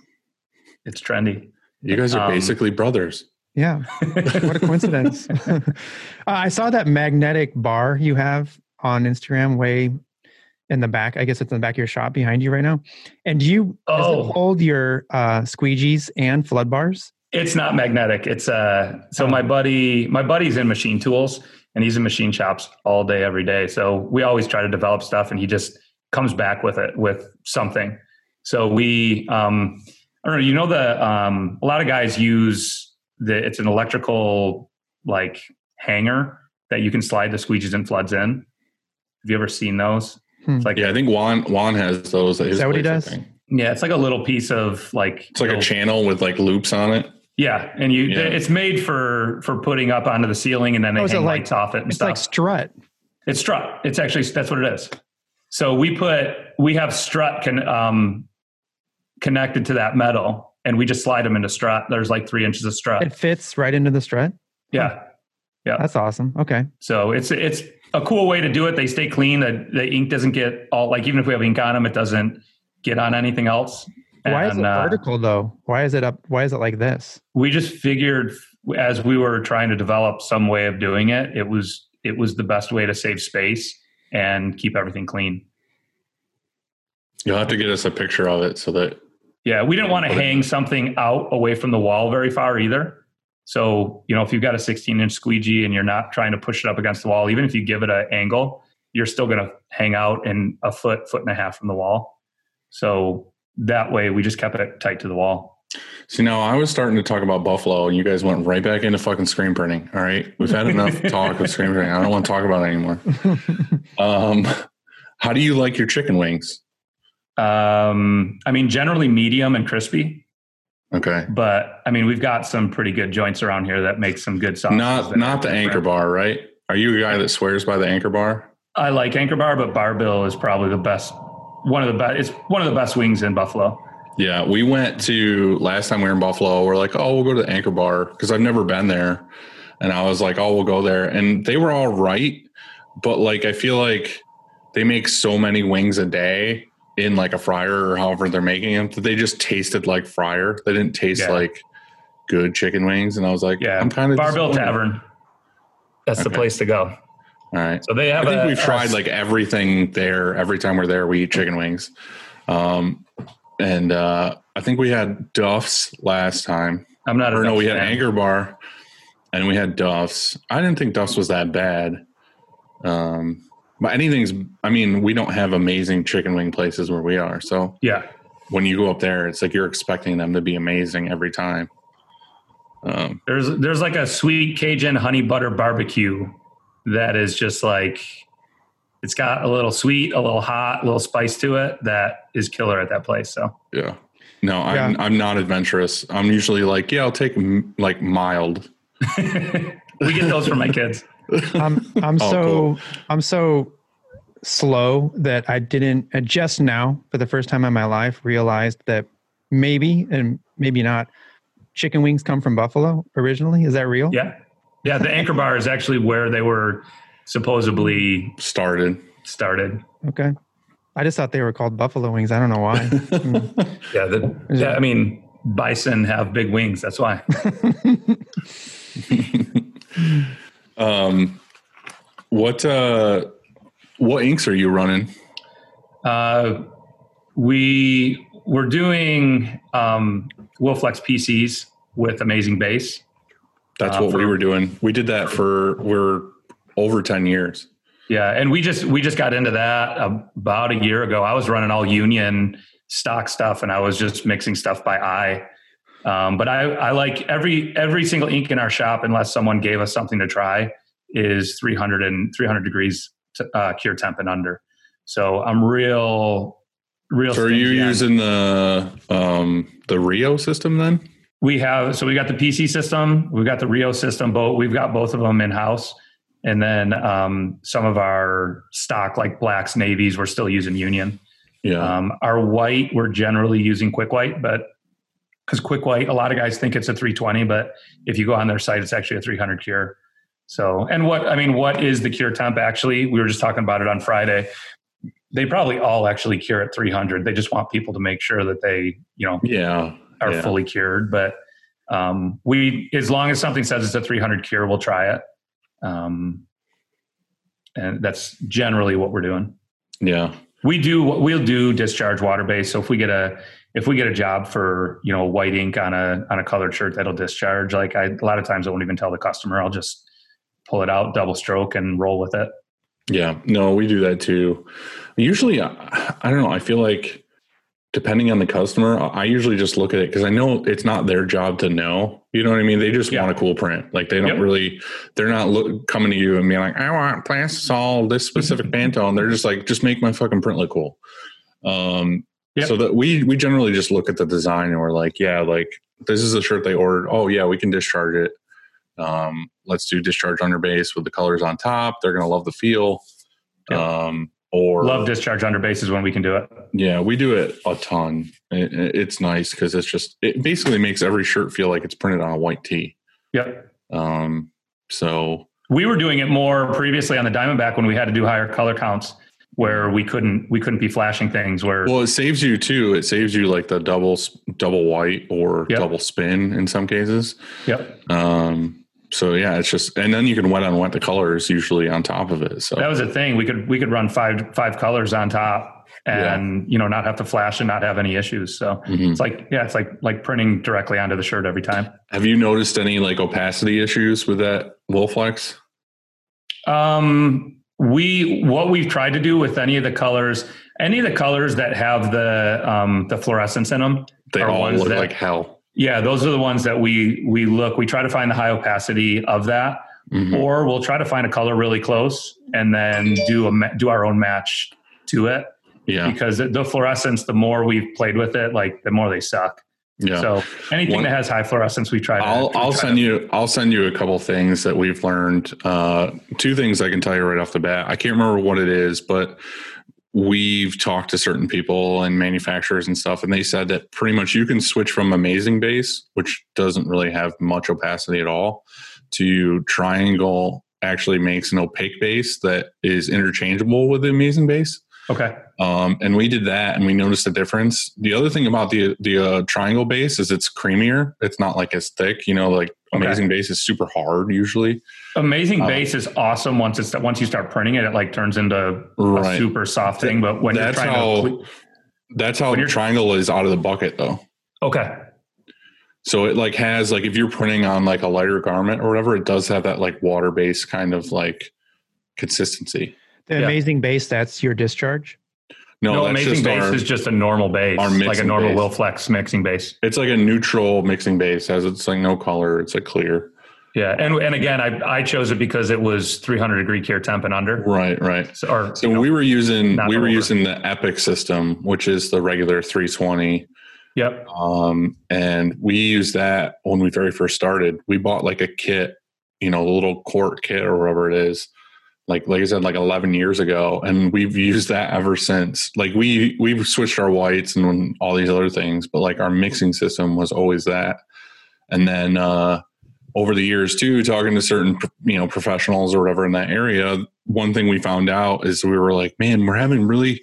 it's trendy. You guys are um, basically brothers. Yeah, what a coincidence! uh, I saw that magnetic bar you have on Instagram way in the back. I guess it's in the back of your shop behind you right now. And do you oh. does it hold your uh, squeegees and flood bars? It's not magnetic. It's uh so oh. my buddy my buddy's in machine tools and he's in machine shops all day every day. So we always try to develop stuff and he just comes back with it with something. So we um I don't know, you know the um a lot of guys use the it's an electrical like hanger that you can slide the squeegees and floods in. Have you ever seen those? Hmm. like yeah, I think Juan Juan has those. Is that what he does? Yeah, it's like a little piece of like it's like little, a channel with like loops on it. Yeah, and you yeah. it's made for for putting up onto the ceiling and then they oh, hang like, lights off it. it's stuff. like strut. It's strut. It's actually that's what it is. So we put we have strut can um connected to that metal, and we just slide them into strut. There's like three inches of strut. It fits right into the strut. Yeah, yeah, that's awesome. Okay, so it's it's a cool way to do it. They stay clean. The, the ink doesn't get all like even if we have ink on them, it doesn't get on anything else. Why and, is it uh, vertical though? Why is it up? Why is it like this? We just figured as we were trying to develop some way of doing it, it was it was the best way to save space and keep everything clean. You'll have to get us a picture of it so that. Yeah, we didn't want to hang something out away from the wall very far either. So, you know, if you've got a 16 inch squeegee and you're not trying to push it up against the wall, even if you give it an angle, you're still going to hang out in a foot, foot and a half from the wall. So that way we just kept it tight to the wall. See, now I was starting to talk about Buffalo, and you guys went right back into fucking screen printing. All right, we've had enough talk of screen printing. I don't want to talk about it anymore. Um, how do you like your chicken wings? Um, I mean, generally medium and crispy. Okay, but I mean, we've got some pretty good joints around here that make some good sauce. Not not the Anchor Bar, right? Are you a guy that swears by the Anchor Bar? I like Anchor Bar, but Bar-Bill is probably the best one of the best. It's one of the best wings in Buffalo. Yeah, we went to last time we were in Buffalo. We're like, oh, we'll go to the Anchor Bar because I've never been there, and I was like, oh, we'll go there, and they were all right, but like I feel like they make so many wings a day in like a fryer or however they're making them that they just tasted like fryer. They didn't taste yeah. like good chicken wings, and I was like, yeah, I'm kind of Bar-Bill Tavern. That's okay. the place to go. All right. So they have. I think a, we've tried like everything there. Every time we're there, we eat chicken wings. Um, and uh, I think we had Duff's last time. I'm not. Or no, we had Anchor Bar, and we had Duff's. I didn't think Duff's was that bad. Um, but anything's. I mean, we don't have amazing chicken wing places where we are. So yeah, when you go up there, it's like you're expecting them to be amazing every time. Um, there's there's like a sweet Cajun honey butter barbecue that is just like it's got a little sweet, a little hot, a little spice to it that is killer at that place. So yeah, no, I'm yeah. I'm not adventurous. I'm usually like, yeah, I'll take m- like mild. we get those for my kids. I'm I'm oh, so cool. I'm so slow that I didn't uh, just now for the first time in my life realized that maybe and maybe not chicken wings come from Buffalo originally. Is that real? Yeah. Yeah, the Anchor Bar is actually where they were supposedly started. Started. Okay. I just thought they were called buffalo wings. I don't know why. yeah, the, yeah, I mean, bison have big wings. That's why. um, what uh, what inks are you running? Uh, we we're doing um, Wilflex PCs with Amazing Base. That's uh, what for, we were doing. We did that for we're over 10 years. Yeah, and we just we just got into that about a year ago. I was running all union stock stuff and I was just mixing stuff by eye. Um, but I, I like every every single ink in our shop, unless someone gave us something to try, is 300 and 300 degrees to, uh, cure temp and under. So I'm real, real. So are you using the um, the Rio system then? We have so we got the PC system, we've got the Rio system, both we've got both of them in house, And then um, some of our stock, like blacks, navies, we're still using Union. Yeah. Um, our white, we're generally using Quick White, but because Quick White, a lot of guys think it's a 320, but if you go on their site, it's actually a 300 cure. So, and what I mean, what is the cure temp actually? We were just talking about it on Friday. They probably all actually cure at 300. They just want people to make sure that they, you know, yeah. Are yeah. fully cured. But um, we, as long as something says it's a 300 cure, we'll try it. Um, and that's generally what we're doing. Yeah. We do we'll do discharge water based. So if we get a if we get a job for you know white ink on a on a colored shirt that'll discharge, like I a lot of times I won't even tell the customer. I'll just pull it out, double stroke, and roll with it. Yeah. No, we do that too. Usually, I, I don't know. I feel like depending on the customer, I usually just look at it because I know it's not their job to know. You know what I mean? They just Yeah. want a cool print. Like they don't Yep. really, they're not look, coming to you and being like, I want plastisol, this specific Pantone. They're just like, just make my fucking print look cool. Um, Yep. so that we we generally just look at the design and we're like, yeah, like this is a shirt they ordered. Oh yeah, we can discharge it. Um, let's do discharge under base with the colors on top. They're gonna love the feel. Yep. Um, or Love discharge under bases when we can do it. yeah, we do it a ton. It, it- it's nice because it's just it basically makes every shirt feel like it's printed on a white tee. Yep. Um, so We were doing it more previously on the Diamondback when we had to do higher color counts, where we couldn't we couldn't be flashing things. Where well, it saves you too. It saves you like the double double white or Yep. double spin in some cases. yep, Um, so yeah, it's just and then you can wet on wet the colors usually on top of it. So that was the thing. We could we could run five five colors on top, and you know not have to flash and not have any issues. So Mhm. it's like yeah, it's like like printing directly onto the shirt every time. have you noticed any like opacity issues with that Wilflex? Um, we what we've tried to do with any of the colors, any of the colors that have the um, the fluorescence in them, They all look that- like hell. Yeah, those are the ones that we we look. We try to find the high opacity of that, Mhm. or we'll try to find a color really close and then do a do our own match to it Yeah, because the, the fluorescence, the more we've played with it, like the more they suck. yeah. So anything One- that has high fluorescence, we try to. I'll I'll try send to- you I'll send you a couple things that we've learned. Uh, two things I can tell you right off the bat. I can't remember what it is, but we've talked to certain people and manufacturers and stuff, and they said that pretty much you can switch from Amazing Base, which doesn't really have much opacity at all, to Triangle. Actually, makes an opaque base that is interchangeable with the Amazing Base. Okay. Um, and we did that, and we noticed a difference. The other thing about the the uh, triangle base is it's creamier. It's not like as thick. You know, like Okay. amazing base is super hard usually. Amazing Um, base is awesome once it's once you start printing it, it like turns into a super soft thing. But when you're That's trying how- to That's how When triangle is out of the bucket, though. okay, So it like has like if you're printing on like a lighter garment or whatever, it does have that like water based kind of like consistency. The Yeah. amazing base, that's your discharge. No, no, amazing base our, is just a normal base, our like a normal base. Wilflex mixing base. it's like a neutral mixing base. Has it's like no color. It's like clear. Yeah, and and again, I I chose it because it was 300 degree care temp and under. Right, right. So, or So know, we were using we were over. using the Epic system, which is the regular 320. yep, Um, and we used that when we very first started. We bought like a kit, you know, a little quart kit or whatever it is. Like like I said, like eleven years ago, and we've used that ever since. Like we we've switched our whites and all these other things, but like our mixing system was always that. And then uh, over the years too, talking to certain you know professionals or whatever in that area, one thing we found out is we were like, man, we're having really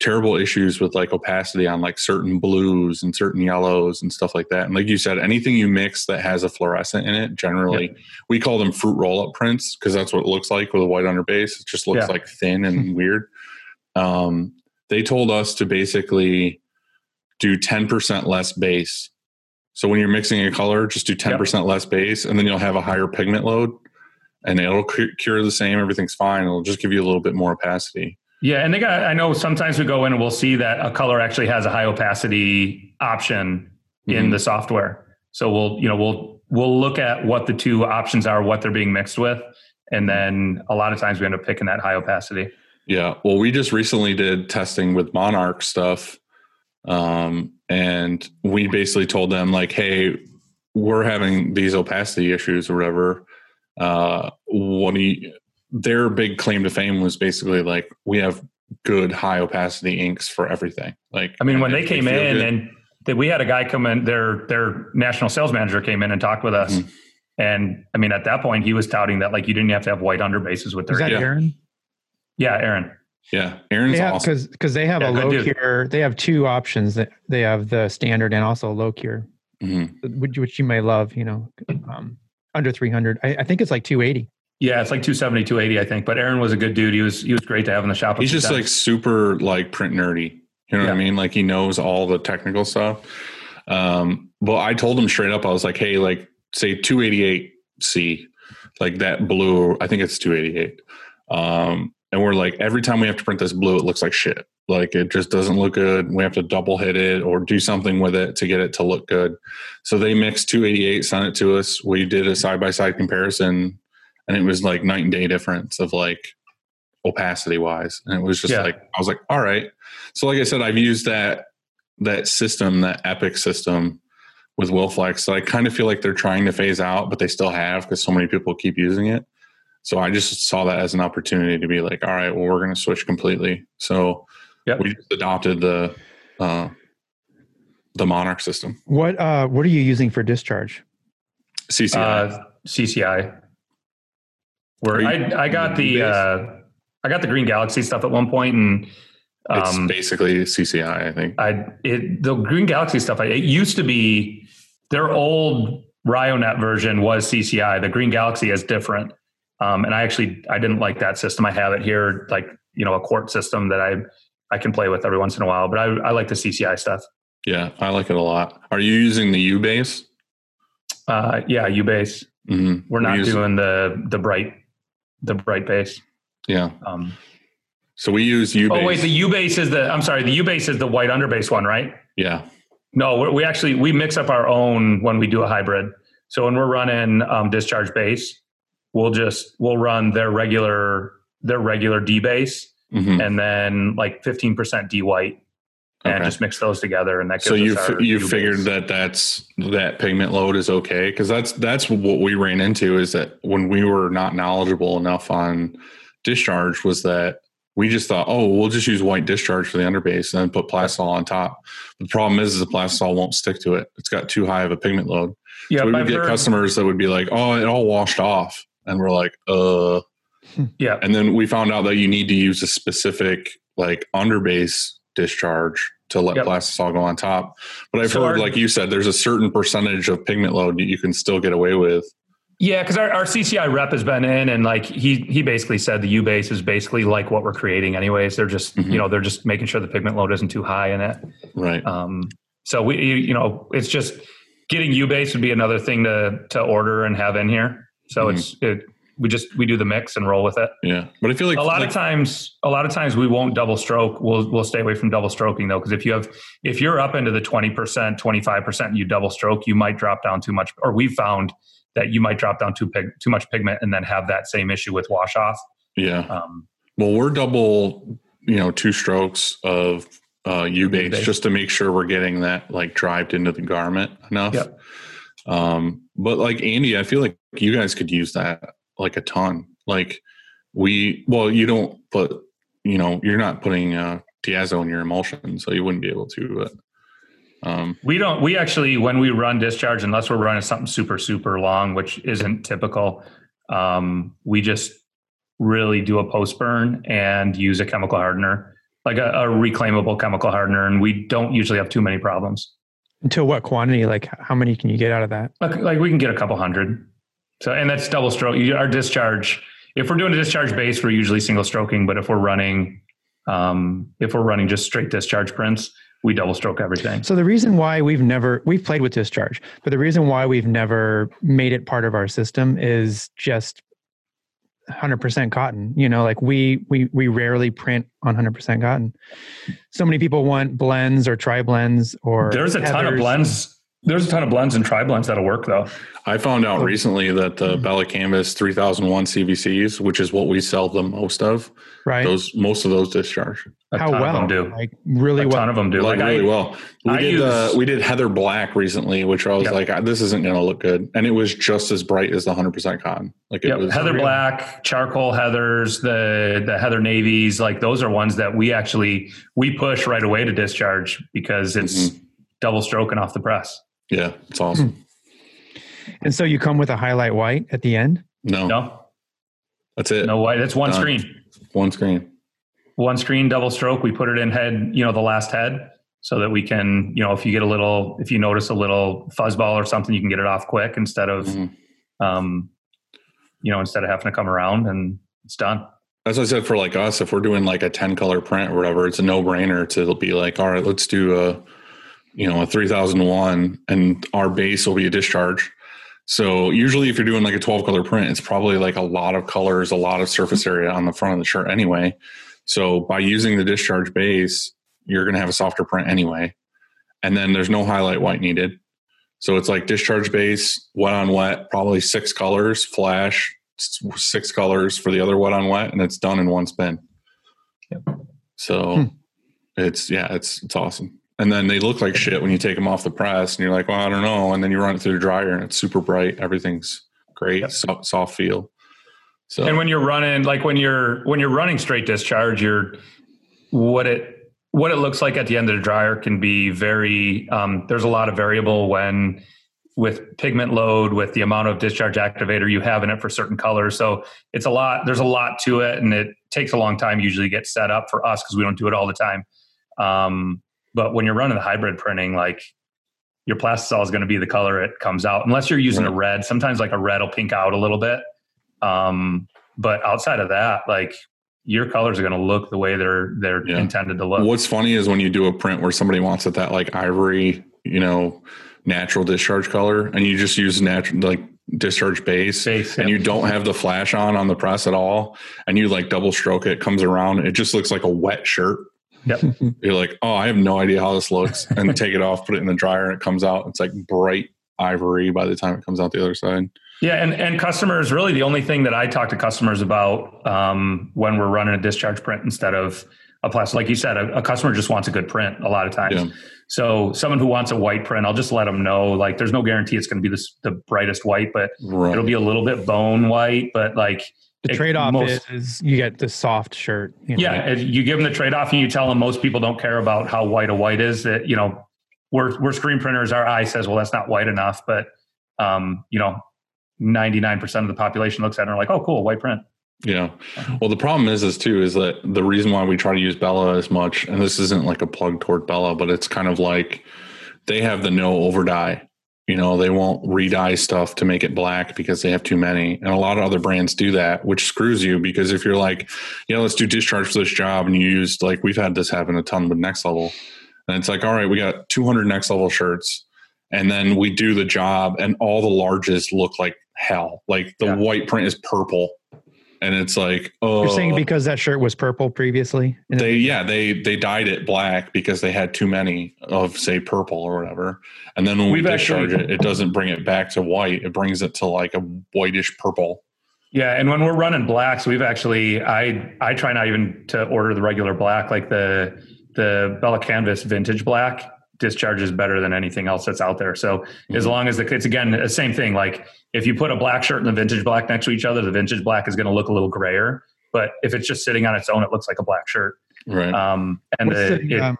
terrible issues with like opacity on like certain blues and certain yellows and stuff like that. And like you said, anything you mix that has a fluorescent in it, generally, we call them fruit roll up prints because that's what it looks like with a white underbase. It just looks Yeah. like thin and weird. Um, they told us to basically do 10% less base. So when you're mixing a color, just do 10% less base and then you'll have a higher pigment load and it'll cure the same. Everything's fine. It'll just give you a little bit more opacity. Yeah, and they got. I know sometimes we go in and we'll see that a color actually has a high opacity option in Mhm. the software. So we'll you know we'll we'll look at what the two options are, what they're being mixed with, and then a lot of times we end up picking that high opacity. Yeah. Well, we just recently did testing with Monarch stuff. Um, and we basically told them, like, hey, we're having these opacity issues or whatever. Uh, what do you, their big claim to fame was basically like we have good high opacity inks for everything. Like I mean, when and they came in good- and that we had a guy come in, their their national sales manager came in and talked with us. Mhm. And I mean, at that point, he was touting that like you didn't have to have white underbases with their. Is that Yeah. Aaron? yeah, Aaron. yeah, Aaron's Yeah, awesome. because because they have Yeah, a low cure. They have two options. That they have the standard and also low cure, Mhm. which, which you may love. You know, um, under three hundred. I, I think it's like two eighty. Yeah, it's like 270, 280, I think. But Aaron was a good dude. He was he was great to have in the shop. He's just like super like print nerdy. You know what I mean? Like he knows all the technical stuff. Um, but I told him straight up, I was like, hey, like say 288C, like that blue, I think it's 288. Um, and we're like, every time we have to print this blue, it looks like shit. Like it just doesn't look good. We have to double hit it or do something with it to get it to look good. So they mixed 288, sent it to us. We did a side by side comparison, and it was like night and day difference of like opacity wise. And it was just Yeah. like I was like, all right. So like I said, I've used that that system, that Epic system with Wilflex. So I kind of feel like they're trying to phase out, but they still have because so many people keep using it. So I just saw that as an opportunity to be like, all right, well, we're going to switch completely. So Yep. we just adopted the uh, the Monarch system, What uh what are you using for discharge? CCI. uh, CCI. Where I I got the uh, I got the Green Galaxy stuff at one point, and it's um, basically CCI, I think. I it the Green Galaxy stuff. It used to be their old Ryonet version was CCI. The Green Galaxy is different, um, and I actually I didn't like that system. I have it here, like you know, a quart system that I I can play with every once in a while. But I I like the CCI stuff. Yeah, I like it a lot. Are you using the U base? Uh, yeah, Ubase. Mm-hmm. We're not doing the the bright the bright base. Yeah. Um, So we use U base. oh wait, the Ubase is the I'm sorry, the Ubase is the white underbase one, right? yeah. No, we we actually we mix up our own when we do a hybrid. So when we're running um, discharge base, we'll just we'll run their regular their regular D base Mhm. and then like 15% D white and just mix those together and that So you our you figured base. that that's that pigment load is okay because that's that's what we ran into is that when we were not knowledgeable enough on discharge was that we just thought oh we'll just use white discharge for the underbase and then put plasol on top. The problem is, is the plasol won't stick to it. It's got too high of a pigment load. yeah, so we would I've get heard- customers that would be like oh it all washed off and we're like uh yeah, and then we found out that you need to use a specific like underbase discharge to let Yep. plastisol go on top. But I've So heard, our- like you said, there's a certain percentage of pigment load that you can still get away with. Yeah, because our, our CCI rep has been in, and like he he basically said the U base is basically like what we're creating, anyways. They're just Mhm. you know they're just making sure the pigment load isn't too high in it. Right. Um, so we you know it's just getting U base would be another thing to to order and have in here. So Mhm. it's it we just we do the mix and roll with it. Yeah. But I feel like a lot like, of times a lot of times we won't double stroke we'll we'll stay away from double stroking though because if you have if you're up into the 20% 25% you double stroke you might drop down too much or we've found that you might drop down too pig, too much pigment and then have that same issue with wash off yeah. um, Well, we're double, you know, two strokes of uh, U base just to make sure we're getting that like drived into the garment enough. Yep. Um, but like Andy, I feel like you guys could use that like a ton. Like we, well, you don't, but you know, you're not putting uh, diazo in your emulsion, so you wouldn't be able to. But um, we don't we actually when we run discharge unless we're running something super super long which isn't typical um, we just really do a post burn and use a chemical hardener like a, a reclaimable chemical hardener and we don't usually have too many problems Until what quantity? Like how many can you get out of that? like, like we can get a couple hundred so and that's double stroke our discharge if we're doing a discharge base we're usually single stroking but if we're running um, if we're running just straight discharge prints we double stroke everything So the reason why we've never we've played with discharge, but the reason why we've never made it part of our system is just 100% cotton. You know, like we we we rarely print on 100% cotton. So many people want blends or tri blends or There's a ton of blends. There's a ton of blends and tri blends that'll work though. I found out Oh. recently that the Mhm. Bella Canvas 3001 CVCs, which is what we sell the most of, right? those most of those discharge A How ton well? of them do. Like really well? a well. ton of them do. like, Like really I, well. We I did uh, we did Heather Black recently, which I was Yep. like, this isn't going to look good, and it was just as bright as the 100 percent cotton. Like it Yep, was Heather real. Black, charcoal heathers, the the heather navies, like those are ones that we actually we push right away to discharge because it's Mm-hmm. double stroking off the press. Yeah, it's awesome. And so you come with a highlight white at the end. No, No, that's it. no white. That's one Done. screen, One screen. one screen double stroke. We put it in head, you know, the last head, so that we can, you know, if you get a little, if you notice a little fuzzball or something, you can get it off quick instead of, Mhm. um, you know, instead of having to come around and it's done. As I said, for like us, if we're doing like a 10 color print or whatever, it's a no brainer to be like, all right, let's do a, you know, a 3001 and our base will be a discharge. So usually if you're doing like a 12 color print, it's probably like a lot of colors, a lot of surface area on the front of the shirt anyway. So by using the discharge base, you're going to have a softer print anyway. And then there's no highlight white needed. So it's like discharge base, wet on wet, probably six colors, flash, six colors for the other wet on wet, and it's done in one spin. So Hmm. it's yeah, it's it's awesome. And then they look like shit when you take them off the press, and you're like, well, I don't know. And then you run it through the dryer, and it's super bright. Everything's great, Yep. soft, soft feel. So And when you're running, like when you're when you're running straight discharge, you're what it what it looks like at the end of the dryer can be very. Um, there's a lot of variable when with pigment load, with the amount of discharge activator you have in it for certain colors. So it's a lot. There's a lot to it, and it takes a long time usually to get set up for us because we don't do it all the time. Um, but when you're running the hybrid printing, like your plastisol is going to be the color it comes out, unless you're using a red. Sometimes like a red will pink out a little bit. Um, but outside of that, like your colors are going to look the way they're they're Yeah. intended to look. What's funny is when you do a print where somebody wants it that like ivory, you know, natural discharge color, and you just use natural like discharge base, Base, and you don't have the flash on on the press at all, and you like double stroke it comes around, it just looks like a wet shirt. Yep. You're like, oh, I have no idea how this looks, and take it off, put it in the dryer, and it comes out. It's like bright ivory by the time it comes out the other side. Yeah, and and customers really the only thing that I talk to customers about um, when we're running a discharge print instead of a plastic, like you said, a, a customer just wants a good print a lot of times. Yeah. So someone who wants a white print, I'll just let them know like there's no guarantee it's going to be this, the brightest white, but Right. it'll be a little bit bone white, but like The trade off most- is you get the soft shirt. You know, Yeah, if you give them the trade off, and you tell them most people don't care about how white a white is. That you know, we're we're screen printers. Our eye says, well, that's not white enough. But um, you know, ninety nine percent of the population looks at it and are like, oh, cool, white print. Yeah. Well, the problem is, is too, is that the reason why we try to use Bella as much, and this isn't like a plug toward Bella, but it's kind of like they have the no over dye. You know, they won't re-dye stuff to make it black because they have too many. And a lot of other brands do that, which screws you because if you're like, yeah, let's do discharge for this job, and you used like we've had this happen a ton with next level. And it's like, all right, we got 200 next level shirts. And then we do the job, and all the larges look like hell. Like the Yeah. white print is purple and it's like oh You're saying oh. because that shirt was purple previously? And they yeah they they dyed it black because they had too many of say purple or whatever. And then when We've we discharge actually- it it doesn't bring it back to white. It brings it to like a whitish purple. Yeah, and when we're running blacks, we've actually I I try not even to order the regular black, like the the Bella Canvas vintage black discharges better than anything else that's out there. So as Mhm. long as the it's again the same thing. Like if you put a black shirt and the vintage black next to each other, the vintage black is going to look a little grayer. But if it's just sitting on its own, it looks like a black shirt. right Um, and what's the, the, it- um,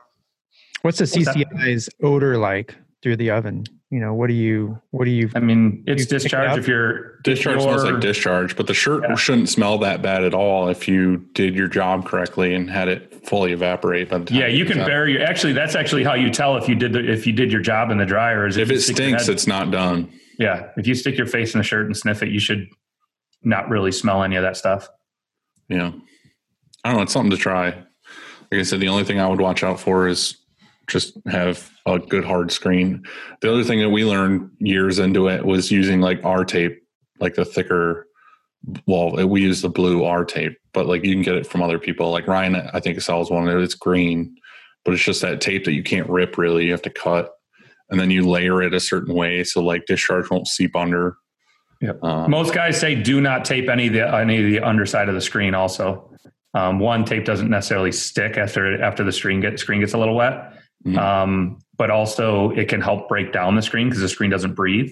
what's the What's? CCI's odor like through the oven? You know, what do you what do you I mean, it's You pick it discharge if you're discharge smells you're- like discharge but the shirt Yeah. shouldn't smell that bad at all if you did your job correctly and had it fully evaporate by the time Yeah, you can bury. Actually, that's actually how you tell if you did the, if you did your job in the dryer. Is if you it stinks head- it's not done Yeah, if you stick your face in the shirt and sniff it, you should not really smell any of that stuff. Yeah. I don't know. It's something to try. Like I said, the only thing I would watch out for is just have a good hard screen. The other thing that we learned years into it was using like R tape, like the thicker. Well, we use the blue R tape, but like you can get it from other people. Like Ryan, I think sells one. It's green, but it's just that tape that you can't rip really. You have to cut. and then you layer it a certain way so like discharge won't seep under. Yep. Um, Most guys say do not tape any of the any of the underside of the screen. Also, um, one tape doesn't necessarily stick after after the screen get screen gets a little wet, Mhm. um, but also it can help break down the screen because the screen doesn't breathe.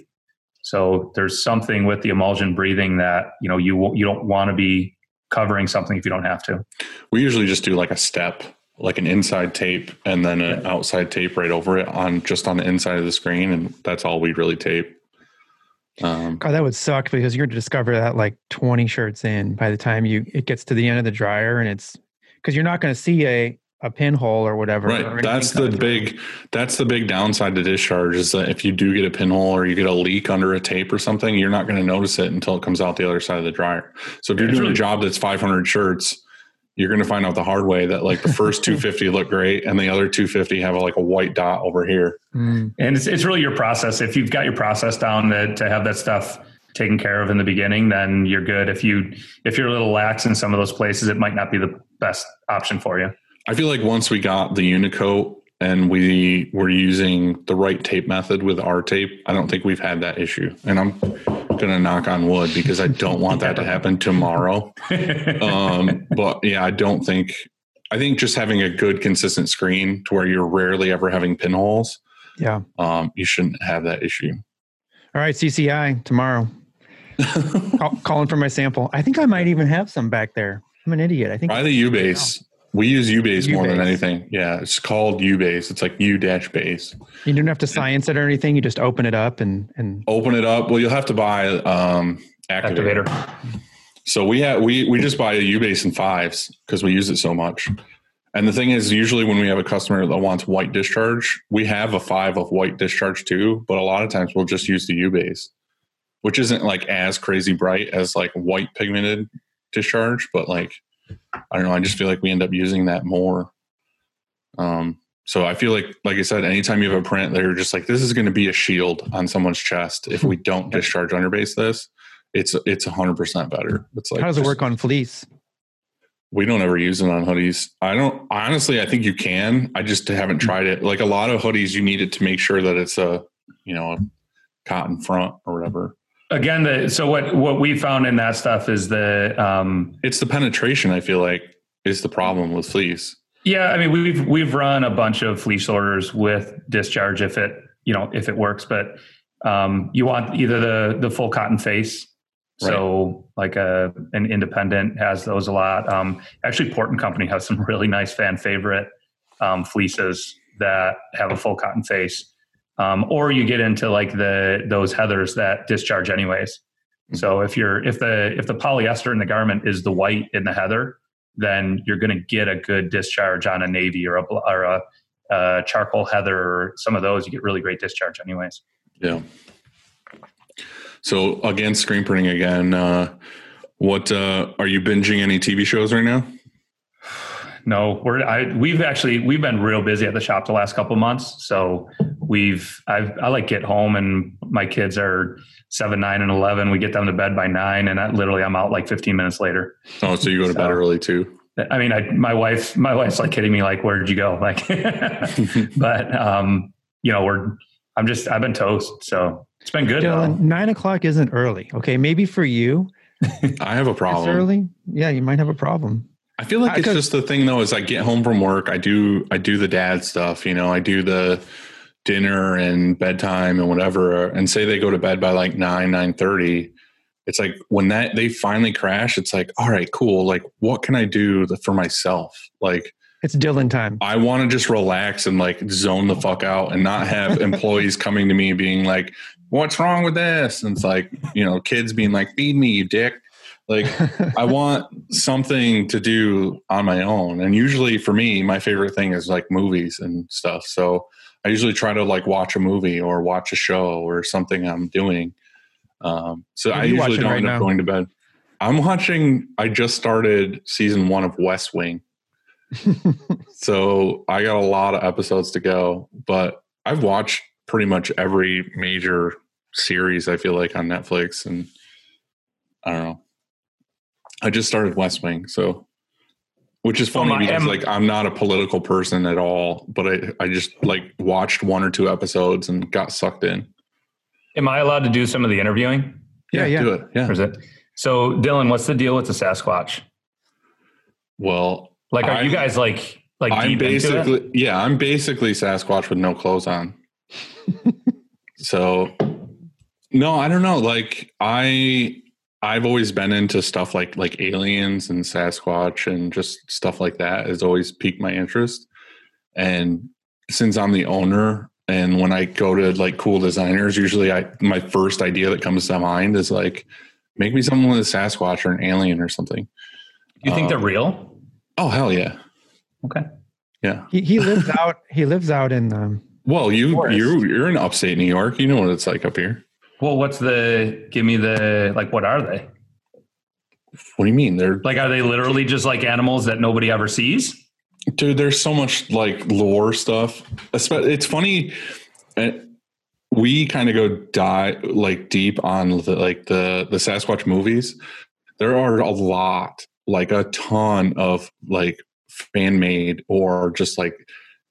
So there's something with the emulsion breathing that you know you won't- you don't want to be covering something if you don't have to. we usually just do like a step, like an inside tape and then an outside tape right over it on just on the inside of the screen, and that's all we really tape. Um, God, that would suck because you're to discover that like 20 shirts in by the time you it gets to the end of the dryer, and it's because you're not going to see a a pinhole or whatever. right, anything that's the big that's the big downside to discharge is that if you do get a pinhole or you get a leak under a tape or something, you're not going to notice it until it comes out the other side of the dryer. So if you're doing a job that's 500 shirts, you're going to find out the hard way that like the first 250 look great and the other 250 have a, like a white dot over here. Mm. And it's, it's really your process. If you've got your process down to, to have that stuff taken care of in the beginning, then you're good. If you if you're a little lax in some of those places, it might not be the best option for you. I feel like once we got the Uni-Kote and we were using the right tape method with our tape, I don't think we've had that issue. And I'm going to knock on wood because I don't want that to happen tomorrow. Um, but yeah, I don't think, I think just having a good, consistent screen to where you're rarely ever having pinholes, Yeah. um, you shouldn't have that issue. All right, CCI tomorrow. Call, calling for my sample. I think I might even have some back there. I'm an idiot. I think. Try the Ubase. We use Ubase more than anything. Yeah, it's called Ubase. It's like U dash base. You don't have to science it or anything. You just open it up and and Open it up. Well, you'll have to buy um, activator. Activator. So we have we we just buy a Ubase in fives because we use it so much. And the thing is, usually when we have a customer that wants white discharge, we have a five of white discharge too. But a lot of times we'll just use the Ubase, which isn't like as crazy bright as like white pigmented discharge. But like I don't know, I just feel like we end up using that more. Um, so I feel like, like I said, anytime you have a print, they're just like, this is going to be a shield on someone's chest. If we don't discharge underbase this, it's it's hundred percent better. It's like how does it work on fleece? we don't ever use it on hoodies. I don't honestly. I think you can. I just haven't tried it. Like a lot of hoodies, you need it to make sure that it's a you know a cotton front or whatever. Again, the, so what what we found in that stuff is the um, It's the penetration. I feel like is the problem with fleece. Yeah, I mean we've we've run a bunch of fleece orders with discharge if it you know if it works, but um, you want either the the full cotton face. So like a an independent has those a lot. Um, actually, Port and Company has some really nice fan favorite um, fleeces that have a full cotton face. Um, or you get into like the those heathers that discharge anyways. So if you're if the if the polyester in the garment is the white in the heather, then you're going to get a good discharge on a navy or a or a, uh charcoal heather or some of those. You get really great discharge anyways. Yeah. So again, screen printing again. Uh, what uh, are you binging any TV shows right now? No, we're I we've actually we've been real busy at the shop the last couple of months. So we've I've I like get home and my kids are seven, nine, and eleven. We get them to bed by nine, and I, literally I'm out like fifteen minutes later. Oh, so you go to bed early too. I mean, I, my wife, my wife's like hitting me, like, "Where did you go?" Like, but um, you know, we're I'm just I've been toast, so it's been good. Dylan, nine o'clock isn't early. Okay, maybe for you I have a it's problem. early. Yeah, you might have a problem. I feel like I it's could- just the thing though is I get home from work, I do I do the dad stuff, you know, I do the dinner and bedtime and whatever, and say they go to bed by like nine nine thirty. It's like when that they finally crash, it's like, all right, cool. Like, what can I do for myself? Like, It's Dylan time. I want to just relax and like zone the fuck out and not have employees coming to me being like, "What's wrong with this?" And it's like, you know, kids being like, "Feed me, you dick." Like, I want something to do on my own. And usually for me, my favorite thing is like movies and stuff. So I usually try to like watch a movie or watch a show or something I'm doing. Um, so I usually don't right end up now? going to bed. I'm watching, I just started season one of West Wing. So I got a lot of episodes to go, but I've watched pretty much every major series I feel like on Netflix and I don't know. I just started West Wing, so which is oh, funny oh, because am- like I'm not a political person at all, but I I just like watched one or two episodes and got sucked in. Am I allowed to do some of the interviewing? Yeah, yeah. do it. Yeah. Or is it? So, Dylan, what's the deal with the Sasquatch? Well, Like, are I- you guys like like I'm deep into it? basically yeah, I'm basically Sasquatch with no clothes on. so no, I don't know. Like I I've always been into stuff like like aliens and Sasquatch and just stuff like that has always piqued my interest. And since I'm the owner and when I go to like cool designers, usually I my first idea that comes to mind is like make me something with a Sasquatch or an alien or something. you think uh, they're real? Oh hell yeah. Okay. Yeah. He he lives out. He lives out in um. Well, you Forest. you you're in upstate New York. You know what it's like up here. Well, what's the? Give me the like. What are they? What do you mean? They're Like, are they literally just like animals that nobody ever sees? dude. There's so much like lore stuff. It's funny. uh, We kind of go die like deep on the, like the the Sasquatch movies. There are a lot, like a ton of like fan made or just like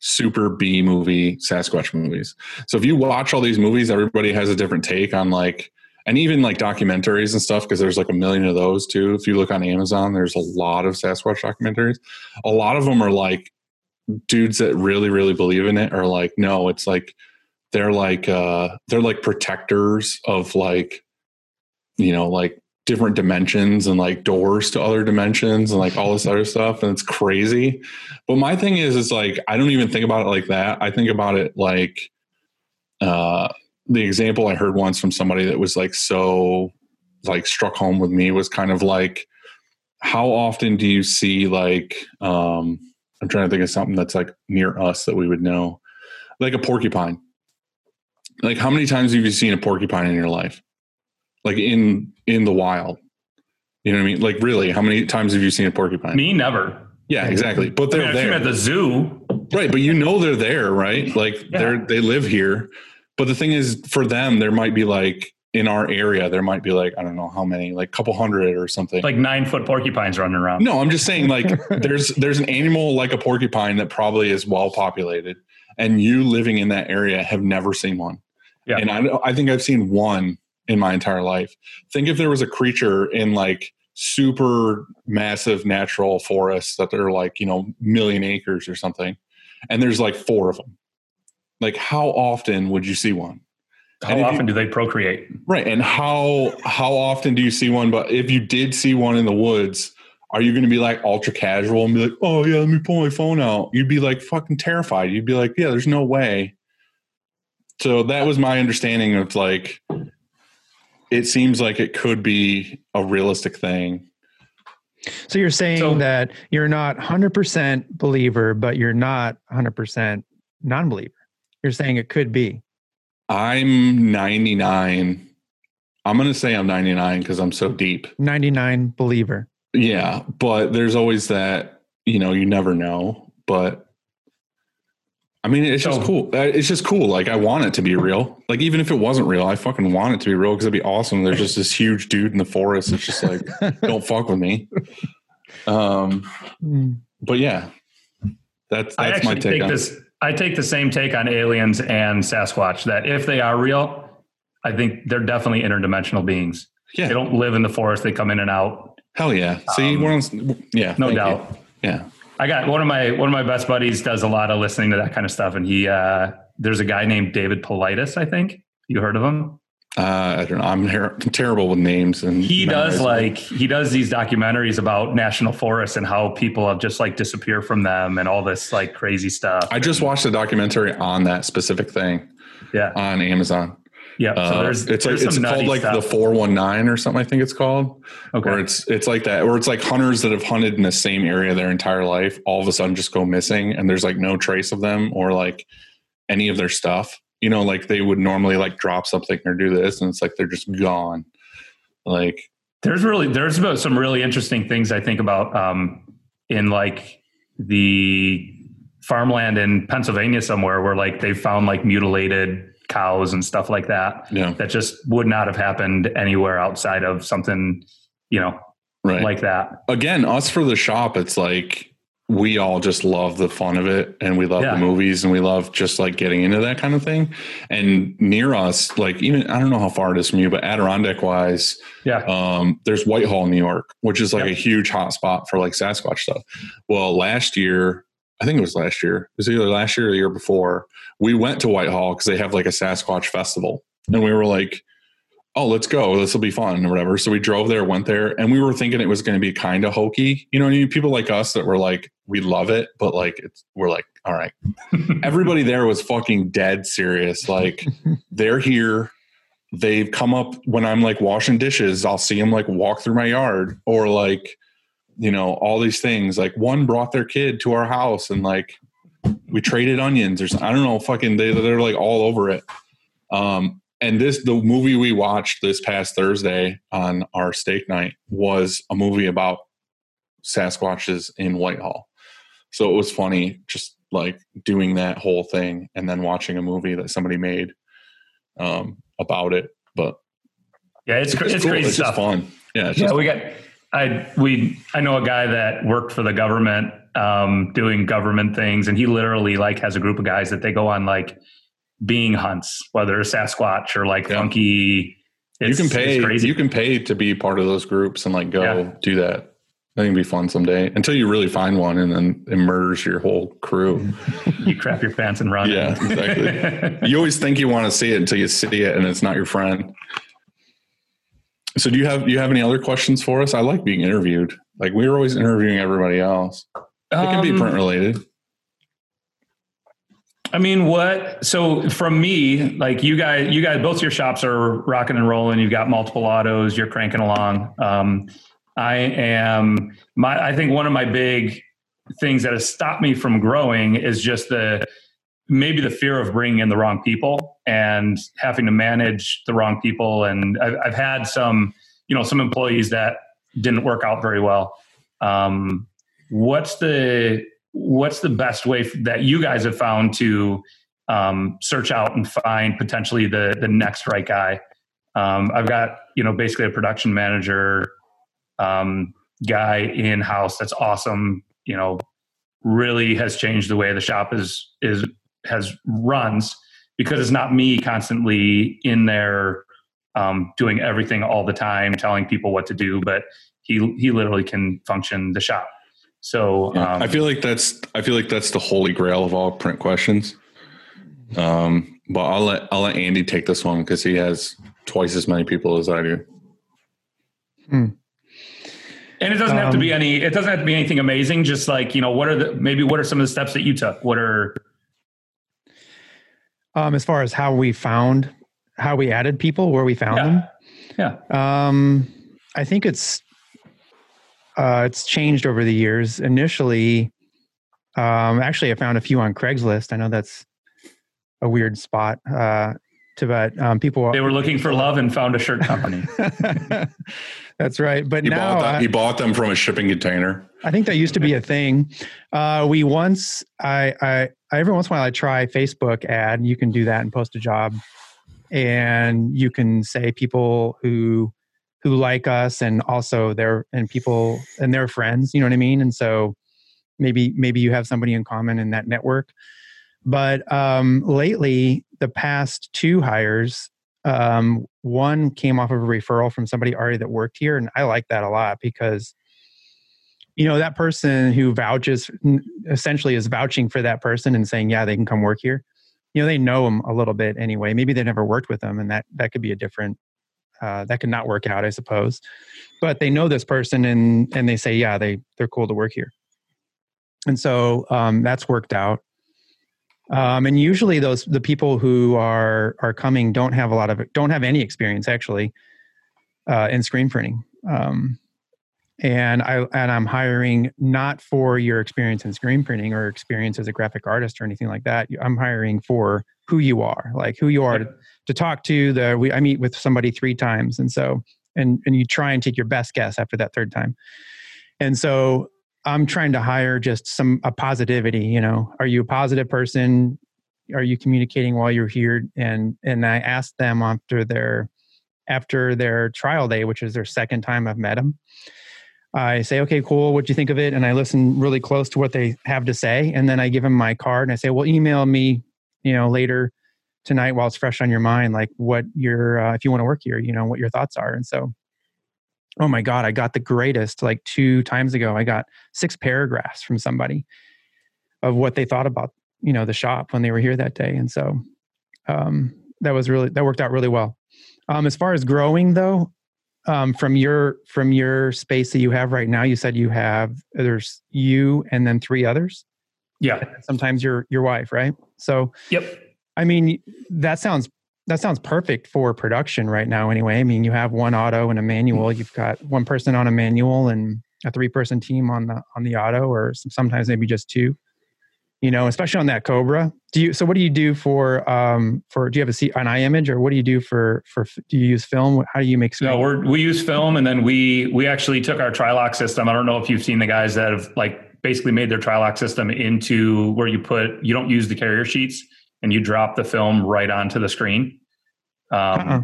super B movie Sasquatch movies. So if you watch all these movies, everybody has a different take on like, and even like documentaries and stuff, because there's like a million of those too. If you look on Amazon, there's a lot of Sasquatch documentaries. A lot of them are like dudes that really, really believe in it are like, no, it's like they're like uh they're like protectors of like, you know, like different dimensions and like doors to other dimensions and like all this other stuff. And it's crazy. But my thing is, is like I don't even think about it like that. I think about it like uh the example I heard once from somebody that was like so like struck home with me was kind of like how often do you see like um I'm trying to think of something that's like near us that we would know. Like a porcupine. Like how many times have you seen a porcupine in your life? Like in in the wild. You know what I mean? Like really, how many times have you seen a porcupine? Me, never. Yeah, exactly. But they're I've seen there. at the zoo. Right, but you know they're there, right? Like Yeah. they're they live here. But the thing is for them there might be like in our area there might be like I don't know how many, like a couple hundred or something. Like nine foot porcupines running around. no, I'm just saying like there's there's an animal like a porcupine that probably is well populated and you living in that area have never seen one. Yeah. And I I think I've seen one in my entire life. Think if there was a creature in like super massive natural forests that they're like, you know, million acres or something and there's like four of them. Like how often would you see one? How if you- often do they procreate? Right. And how how often do you see one? But if you did see one in the woods, are you going to be like ultra casual and be like, oh yeah, let me pull my phone out? You'd be like fucking terrified. You'd be like, yeah, there's no way. So that was my understanding of like, it seems like it could be a realistic thing. So you're saying So- that you're not 100% believer, but you're not 100% non-believer. You're saying it could be. I'm 99. I'm going to say I'm 99 because I'm so deep. 99 believer. Yeah, but there's always that, you know, you never know. But I mean, it's just cool. Uh, It's just cool. Like, I want it to be real. Like, even if it wasn't real, I fucking want it to be real because it'd be awesome. There's just this huge dude in the forest. It's just like, don't fuck with me. Um, but yeah, that's I my take on it. this. I take the same take on aliens and Sasquatch. That if they are real, I think they're definitely interdimensional beings. Yeah, They don't live in the forest; they come in and out. hell yeah. See, Um, we're on, yeah, No thank you. doubt. Yeah, I got one of my one of my best buddies does a lot of listening to that kind of stuff, and he uh, there's a guy named David Paulides. I think you heard of him. uh, I don't know. I'm, her- I'm terrible with names, and He does like he does these documentaries about national forests and how people have just like disappeared from them and all this like crazy stuff. I just watched a documentary on that specific thing yeah, on Amazon. Yeah. So Uh, there's it's like there's it's called like the 419 or something I think it's called okay. where it's it's like that or it's like hunters that have hunted in the same area their entire life all of a sudden just go missing and there's like no trace of them or like any of their stuff you know like they would normally like drop something or do this and it's like they're just gone like There's really there's about some really interesting things I think about um, in like the farmland in Pennsylvania somewhere where like they found like mutilated cows and stuff like that yeah that just would not have happened anywhere outside of something you know right like that. again us for the shop it's like we all just love the fun of it and we love Yeah. the movies and we love just like getting into that kind of thing. And near us, like even I don't know how far it is from you, but Adirondack wise, Yeah. um, there's Whitehall, New York, which is like Yep. a huge hot spot for like Sasquatch stuff. Well, last year, I think it was last year, it was either last year or the year before, we went to Whitehall because they have like a Sasquatch festival. And we were like, oh, let's go. This will be fun or whatever. So we drove there, went there, and we were thinking it was going to be kind of hokey. You know, what I mean? people like us that were like, we love it, but like, it's, we're like, all right. Everybody there was fucking dead serious. Like, they're here. They've come up when I'm like washing dishes, I'll see them like walk through my yard or like, you know, all these things. Like, one brought their kid to our house and like, we traded onions or something. I don't know, fucking, they, they're like all over it. Um, and this the movie we watched this past Thursday on our steak night was a movie about Sasquatches in Whitehall. So it was funny just like doing that whole thing and then watching a movie that somebody made um, about it. But Yeah, it's, cra- it's, cool. crazy It's just stuff. fun. Yeah, it's Yeah, just we got. I we I know a guy that worked for the government, um, doing government things, and he literally like has a group of guys that they go on like being hunts, whether it's Sasquatch or like Yeah. funky. you can pay crazy. you can pay to be part of those groups and like go Yeah. do that. I think it'd be fun someday until you really find one and then it murders your whole crew. you crap your pants and run. Yeah, exactly. you always think you want to see it until you see it and it's not your friend. So do you have do you have any other questions for us? I like being interviewed. Like we were always interviewing everybody else. It can be Um, print related. I mean, what? So from me, like you guys, you guys, both your shops are rocking and rolling. You've got multiple autos. You're cranking along. Um, I am. My, I think one of my big things that has stopped me from growing is just the maybe the fear of bringing in the wrong people and having to manage the wrong people. And I've, I've had some, you know, some employees that didn't work out very well. Um, what's the what's the best way that you guys have found to um, search out and find potentially the the next right guy? Um, I've got you know basically a production manager um, guy in house that's awesome. You know, really has changed the way the shop is is has runs because it's not me constantly in there um, doing everything all the time, telling people what to do, but he he literally can function the shop. So Yeah. um, I feel like that's I feel like that's the holy grail of all print questions. Um, but I'll let I'll let Andy take this one because he has twice as many people as I do. And it doesn't have to Um, be any. It doesn't have to be anything amazing. Just like you know, what are the maybe what are some of the steps that you took? What are Um, as far as how we found, how we added people, where we found them. yeah Um, I think it's uh, it's changed over the years. Initially, um, actually, I found a few on Craigslist. I know that's a weird spot uh, to, but um, people. they were looking for love and found a shirt company? that's right. But He now, bought that, I- he bought them from a shipping container. I think that used to be a thing. Uh, we once, I, I, I, every once in a while, I try Facebook ad. You can do that and post a job, and you can say people who who like us, and also their and people and their friends. You know what I mean? And so maybe maybe you have somebody in common in that network. But um, lately, the past two hires, um, one came off of a referral from somebody already that worked here, and I like that a lot because you know that person who vouches essentially is vouching for that person and saying yeah they can come work here. You know they know them a little bit anyway. Maybe they never worked with them and that that could be a different uh, that could not work out i suppose. But they know this person and and they say yeah they they're cool to work here. And so um, that's worked out. Um, and usually those the people who are are coming don't have a lot of don't have any experience actually uh, in screen printing. Um, and I and I'm hiring not for your experience in screen printing or experience as a graphic artist or anything like that. I'm hiring for who you are, like who you are to, to talk to. The we I meet with somebody three times, and so and and you try and take your best guess after that third time. And so I'm trying to hire just some a positivity. You know, are you a positive person? Are you communicating while you're here? And and I asked them after their after their trial day, which is their second time I've met them I say, okay, cool. What do you think of it? And I listen really close to what they have to say. And then I give them my card and I say, well, email me, you know, later tonight while it's fresh on your mind, like what your, uh, if you want to work here, you know, what your thoughts are. And so, oh my God, I got the greatest like two times ago. I got six paragraphs from somebody of what they thought about, you know, the shop when they were here that day. And so, um, that was really, that worked out really well. Um, as far as growing though, um, from your from your space that you have right now you said you have there's you and then three others? Yeah. sometimes your your wife right? So Yep. i mean that sounds that sounds perfect for production right now anyway. I mean you have one auto and a manual. You've got one person on a manual and a three person team on the on the auto or some, sometimes maybe just two you know especially on that cobra do you so what do you do for um for do you have a C, an i-Image or what do you do for for do you use film how do you make No, we're, we use film, and then we we actually took our Trilock system. I don't know if you've seen the guys that have like basically made their Trilock system into where you put you don't use the carrier sheets and you drop the film right onto the screen. Um, Uh-uh.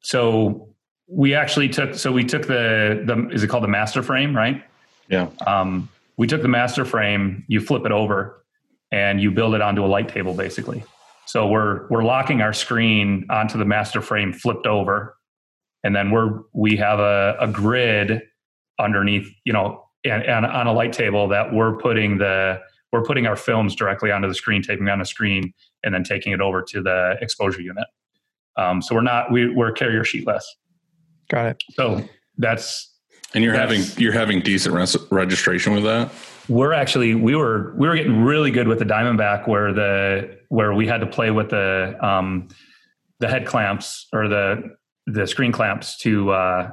So we actually took so we took the the is it called the master frame right? Yeah. Um, we took the master frame, you flip it over, and you build it onto a light table basically. So we're we're locking our screen onto the master frame flipped over, and then we're we have a, a grid underneath, you know, and, and on a light table that we're putting the we're putting our films directly onto the screen, taping on the screen, and then taking it over to the exposure unit. Um, so we're not we, we're carrier sheetless. got it So that's And you're Yes. having you're having decent res- registration with that. we're actually we were we were getting really good with the diamondback where the where we had to play with the um the head clamps or the the screen clamps to uh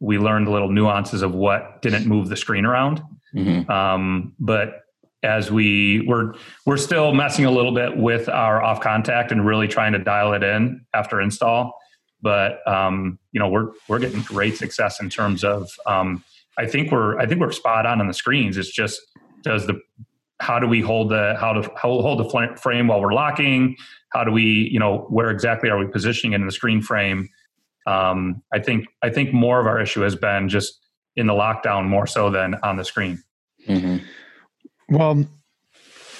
we learned little nuances of what didn't move the screen around hmm um but as we we're we're still messing a little bit with our off contact and really trying to dial it in after install but um you know we're we're getting great success in terms of um I think we're I think we're spot on on the screens. It's just does the how do we hold the how to how hold the frame while we're locking? How do we you know where exactly are we positioning it in the screen frame? Um, I think I think more of our issue has been just in the lockdown more so than on the screen. hmm Well,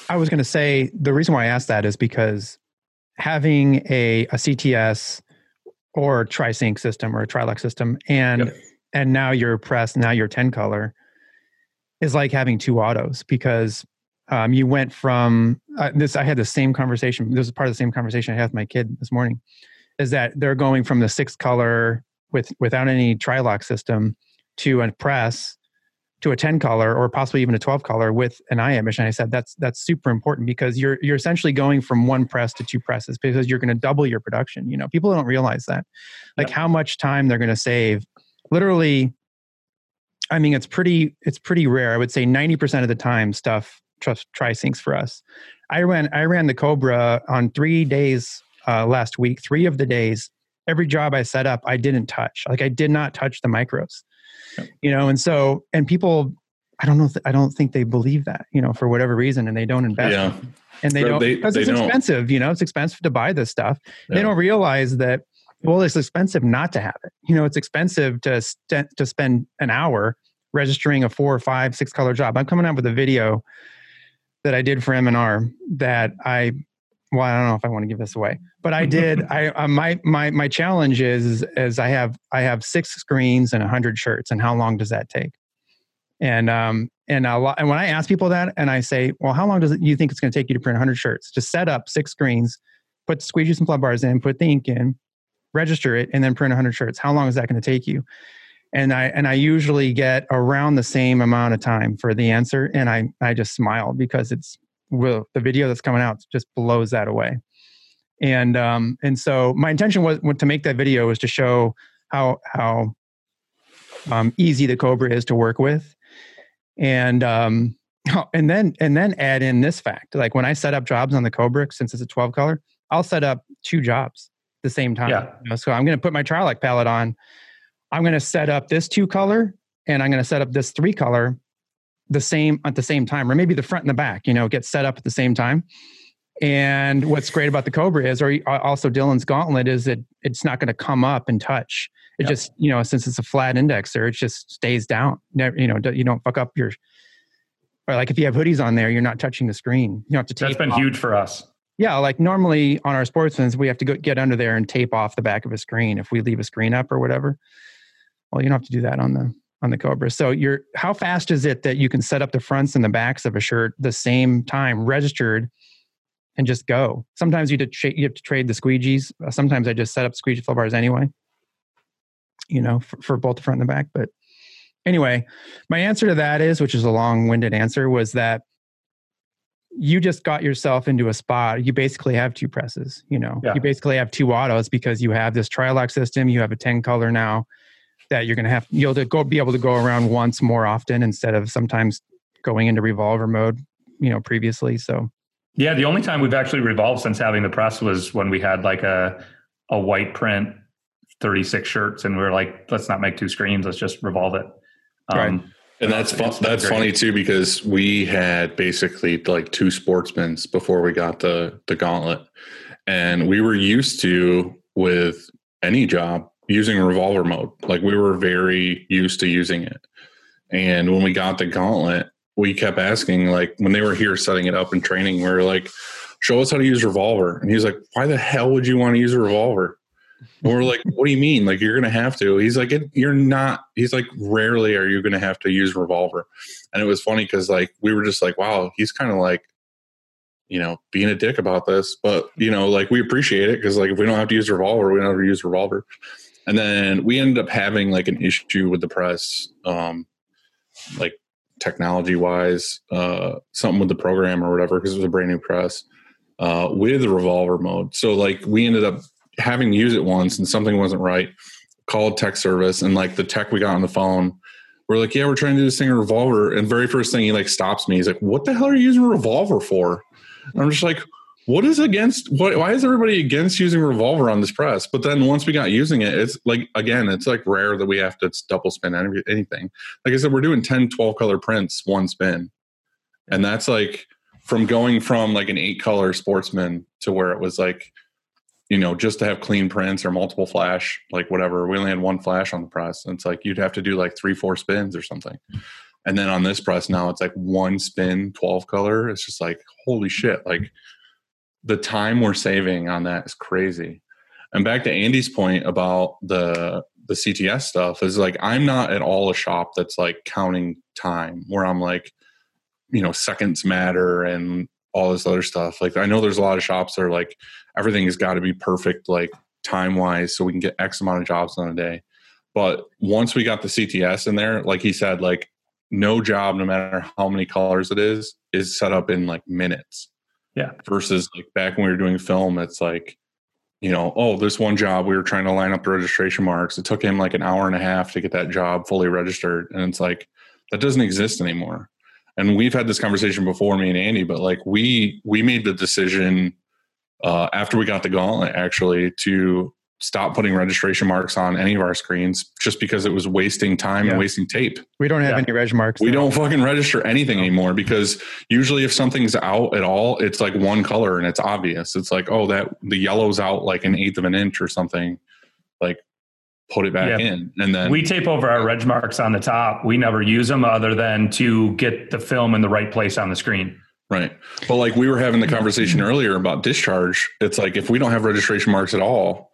I was going to say the reason why I asked that is because having a, a CTS or TriSync system or a Trilock system, and Yep. and now your press, now your ten color, is like having two autos because um, you went from uh, this. I had the same conversation. This is part of the same conversation I had with my kid this morning. Is that they're going from the six color with without any Trilock system to a press to a 10 color or possibly even a 12 color with an eye and i said that's that's super important because you're you're essentially going from one press to two presses because you're going to double your production. You know people don't realize that. Like how much time they're going to save. Literally i mean it's pretty it's pretty rare. I would say 90% of the time stuff trust try syncs for us. I ran i ran the cobra on three days uh, last week three of the days. Every job i set up i didn't touch. Like i did not touch the micros you know and so and people i don't know th- i don't think they believe that you know for whatever reason and they don't invest Yeah. and they don't they- because they it's don't. expensive you know it's expensive to buy this stuff Yeah. they don't realize that well it's expensive not to have it you know it's expensive to st- to spend an hour registering a four or five six color job i'm coming out with a video that i did for m&r that i well i don't know if i want to give this away but i did i uh, my my my challenge is is i have i have six screens and 100 shirts and how long does that take? And um and a lot and when i ask people that and i say well how long does it you think it's going to take you to print 100 shirts? To set up six screens put squeegee some plug bars in put the ink in register it and then print 100 shirts. How long is that going to take you? And i and i usually get around the same amount of time for the answer and i i just smile because it's well the video that's coming out just blows that away. And um and so my intention was to make that video was to show how how um, easy the cobra is to work with. And um and then and then add in this fact. Like when i set up jobs on the cobra since it's a 12 color i'll set up two jobs at the same time Yeah. you know, so i'm going to put my Trilock palette on. I'm going to set up this two color and i'm going to set up this three color the same at the same time or maybe the front and the back you know get set up at the same time and what's great about the cobra is or also dylan's gauntlet is that it's not going to come up and touch It Yep. just you know since it's a flat indexer, it just stays down. Never you know you don't fuck up your. Or like if you have hoodies on there, you're not touching the screen. You don't have to tape. That's been off. huge for us. Yeah, like normally on our sportsmans, we have to go get under there and tape off the back of a screen if we leave a screen up or whatever. Well, you don't have to do that on the on the Cobra. So you're how fast is it that you can set up the fronts and the backs of a shirt the same time registered and just go? Sometimes you, did, you have to trade the squeegees. Uh, Sometimes I just set up squeegee flow bars anyway. You know, for, for both the front and the back. But anyway, my answer to that is, which is a long-winded answer, was that you just got yourself into a spot. You basically have two presses. You know, Yeah. you basically have two autos because you have this Trilock system. You have a ten color now that you're going to have. You'll to go be able to go around once more often instead of sometimes going into revolver mode. You know, previously. So Yeah, the only time we've actually revolved since having the press was when we had like a a white print 36 shirts and we are like, let's not make two screens, let's just revolve it. Um, Right. And that's fun, that's great. funny too because we had basically like two sportsmen's before we got the the gauntlet, and we were used to with any job using revolver mode. Like we were very used to using it, and when we got the gauntlet, we kept asking like when they were here setting it up and training, we were like, "Show us how to use revolver," and he's like, "Why the hell would you want to use a revolver?" And we're like, what do you mean? Like, you're going to have to. He's like, you're not. He's like, rarely are you going to have to use revolver. And it was funny because, like, we were just like, wow, he's kind of like, you know, being a dick about this. But, you know, like, we appreciate it because, like, if we don't have to use revolver, we don't have to use revolver. And then we ended up having like an issue with the press, um, like technology wise, uh, something with the program or whatever, because it was a brand new press uh, with revolver mode. So, like, we ended up having to use it once and something wasn't right called tech service and like the tech we got on the phone we're like yeah we're trying to do this thing in revolver and very first thing he like stops me he's like what the hell are you using a revolver for and i'm just like what is against why is everybody against using revolver on this press but then once we got using it it's like again it's like rare that we have to double spin any, anything like i said we're doing 10 12 color prints one spin and that's like from going from like an eight color sportsman to where it was like you know, just to have clean prints or multiple flash, like whatever. We only had one flash on the press. And it's like you'd have to do like three, four spins or something. And then on this press now it's like one spin, 12 color. It's just like, holy shit. Like the time we're saving on that is crazy. And back to Andy's point about the the CTS stuff is like I'm not at all a shop that's like counting time where I'm like, you know, seconds matter and all this other stuff. Like I know there's a lot of shops that are like everything has got to be perfect, like time wise, so we can get X amount of jobs on a day. But once we got the CTS in there, like he said, like no job, no matter how many colors it is, is set up in like minutes. Yeah. Versus like back when we were doing film, it's like, you know, oh, this one job we were trying to line up the registration marks. It took him like an hour and a half to get that job fully registered. And it's like that doesn't exist anymore. And we've had this conversation before, me and Andy, but like we we made the decision uh, after we got the gauntlet actually to stop putting registration marks on any of our screens just because it was wasting time Yeah. and wasting tape. we don't have Yeah. any reg marks. We though. don't fucking register anything anymore because usually if something's out at all, it's like one color and it's obvious. It's like, oh, that the yellow's out like an eighth of an inch or something. Like put it back Yeah. in. And then we tape over our reg marks on the top. We never use them other than to get the film in the right place on the screen. Right. But like we were having the conversation earlier about discharge, it's like if we don't have registration marks at all,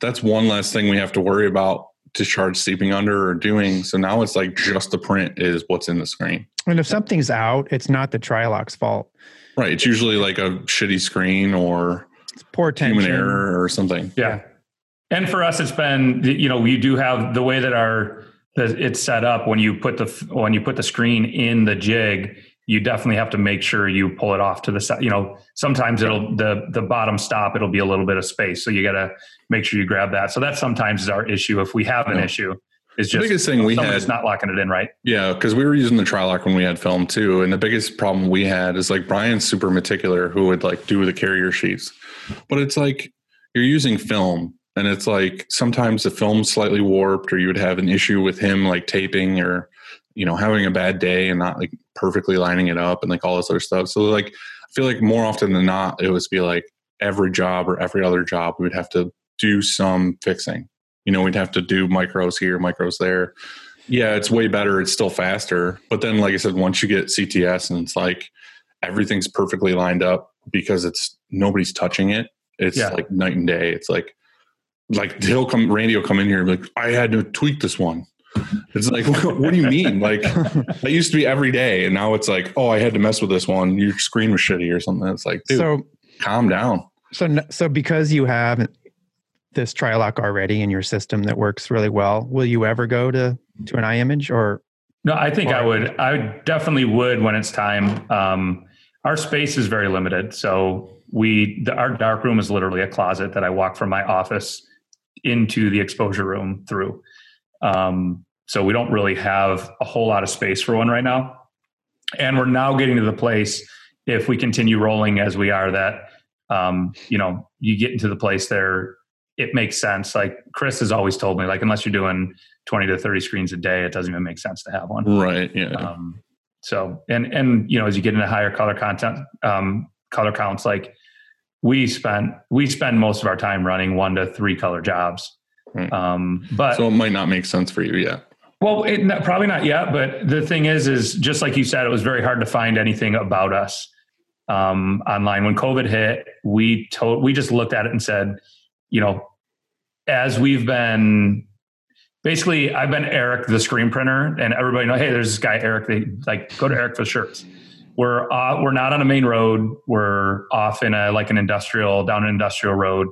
that's one less thing we have to worry about discharge seeping under or doing. So now it's like just the print is what's in the screen. And if something's out, it's not the Trilock's fault. Right. It's usually like a shitty screen or It's poor tension. human error or something. Yeah. And for us, it's been you know we do have the way that our that it's set up when you put the when you put the screen in the jig. You definitely have to make sure you pull it off to the side. You know, sometimes it'll the the bottom stop. It'll be a little bit of space, so you got to make sure you grab that. So that sometimes is our issue if we have an Yeah. issue. Is The just biggest thing we had not locking it in right. Yeah, because we were using the Trilock when we had film too, and the biggest problem we had is like Brian's super meticular, who would like do the carrier sheets, but it's like you're using film, and it's like sometimes the film's slightly warped, or you would have an issue with him like taping, or you know having a bad day and not like perfectly lining it up, and like all this other stuff. So like I feel like more often than not, it would be like every job or every other job we would have to do some fixing. You know, we'd have to do micros here, micros there. Yeah, it's way better. It's still faster. But then, like I said, once you get CTS and it's like everything's perfectly lined up because it's nobody's touching it. It's Yeah. like night and day. It's like, like he'll come, Randy will come in here and be like, I had to tweak this one. It's like, what do you mean? Like, that used to be every day. And now it's like, oh, I had to mess with this one. Your screen was shitty or something. It's like, dude, so calm down. so so because you have this trilock already in your system that works really well, will you ever go to to an i-Image or No, I think I would. I definitely would when it's time. Um, our space is very limited, so we the, our dark room is literally a closet that I walk from my office into the exposure room through. Um, so we don't really have a whole lot of space for one right now, and we're now getting to the place if we continue rolling as we are that um, you know you get into the place there it makes sense like chris has always told me like unless you're doing 20 to 30 screens a day it doesn't even make sense to have one Right. Yeah. um, so and and you know as you get into higher color content um, color counts like we spend we spend most of our time running one to three color jobs Right. um, but so it might not make sense for you yet. Well, it, probably not yet. But the thing is, is just like you said, it was very hard to find anything about us um, online when COVID hit. We told we just looked at it and said, you know, as we've been basically, I've been Eric the screen printer, and everybody know, hey, there's this guy Eric. They like go to Eric for shirts. We're uh, we're not on a main road. We're off in a like an industrial down an industrial road.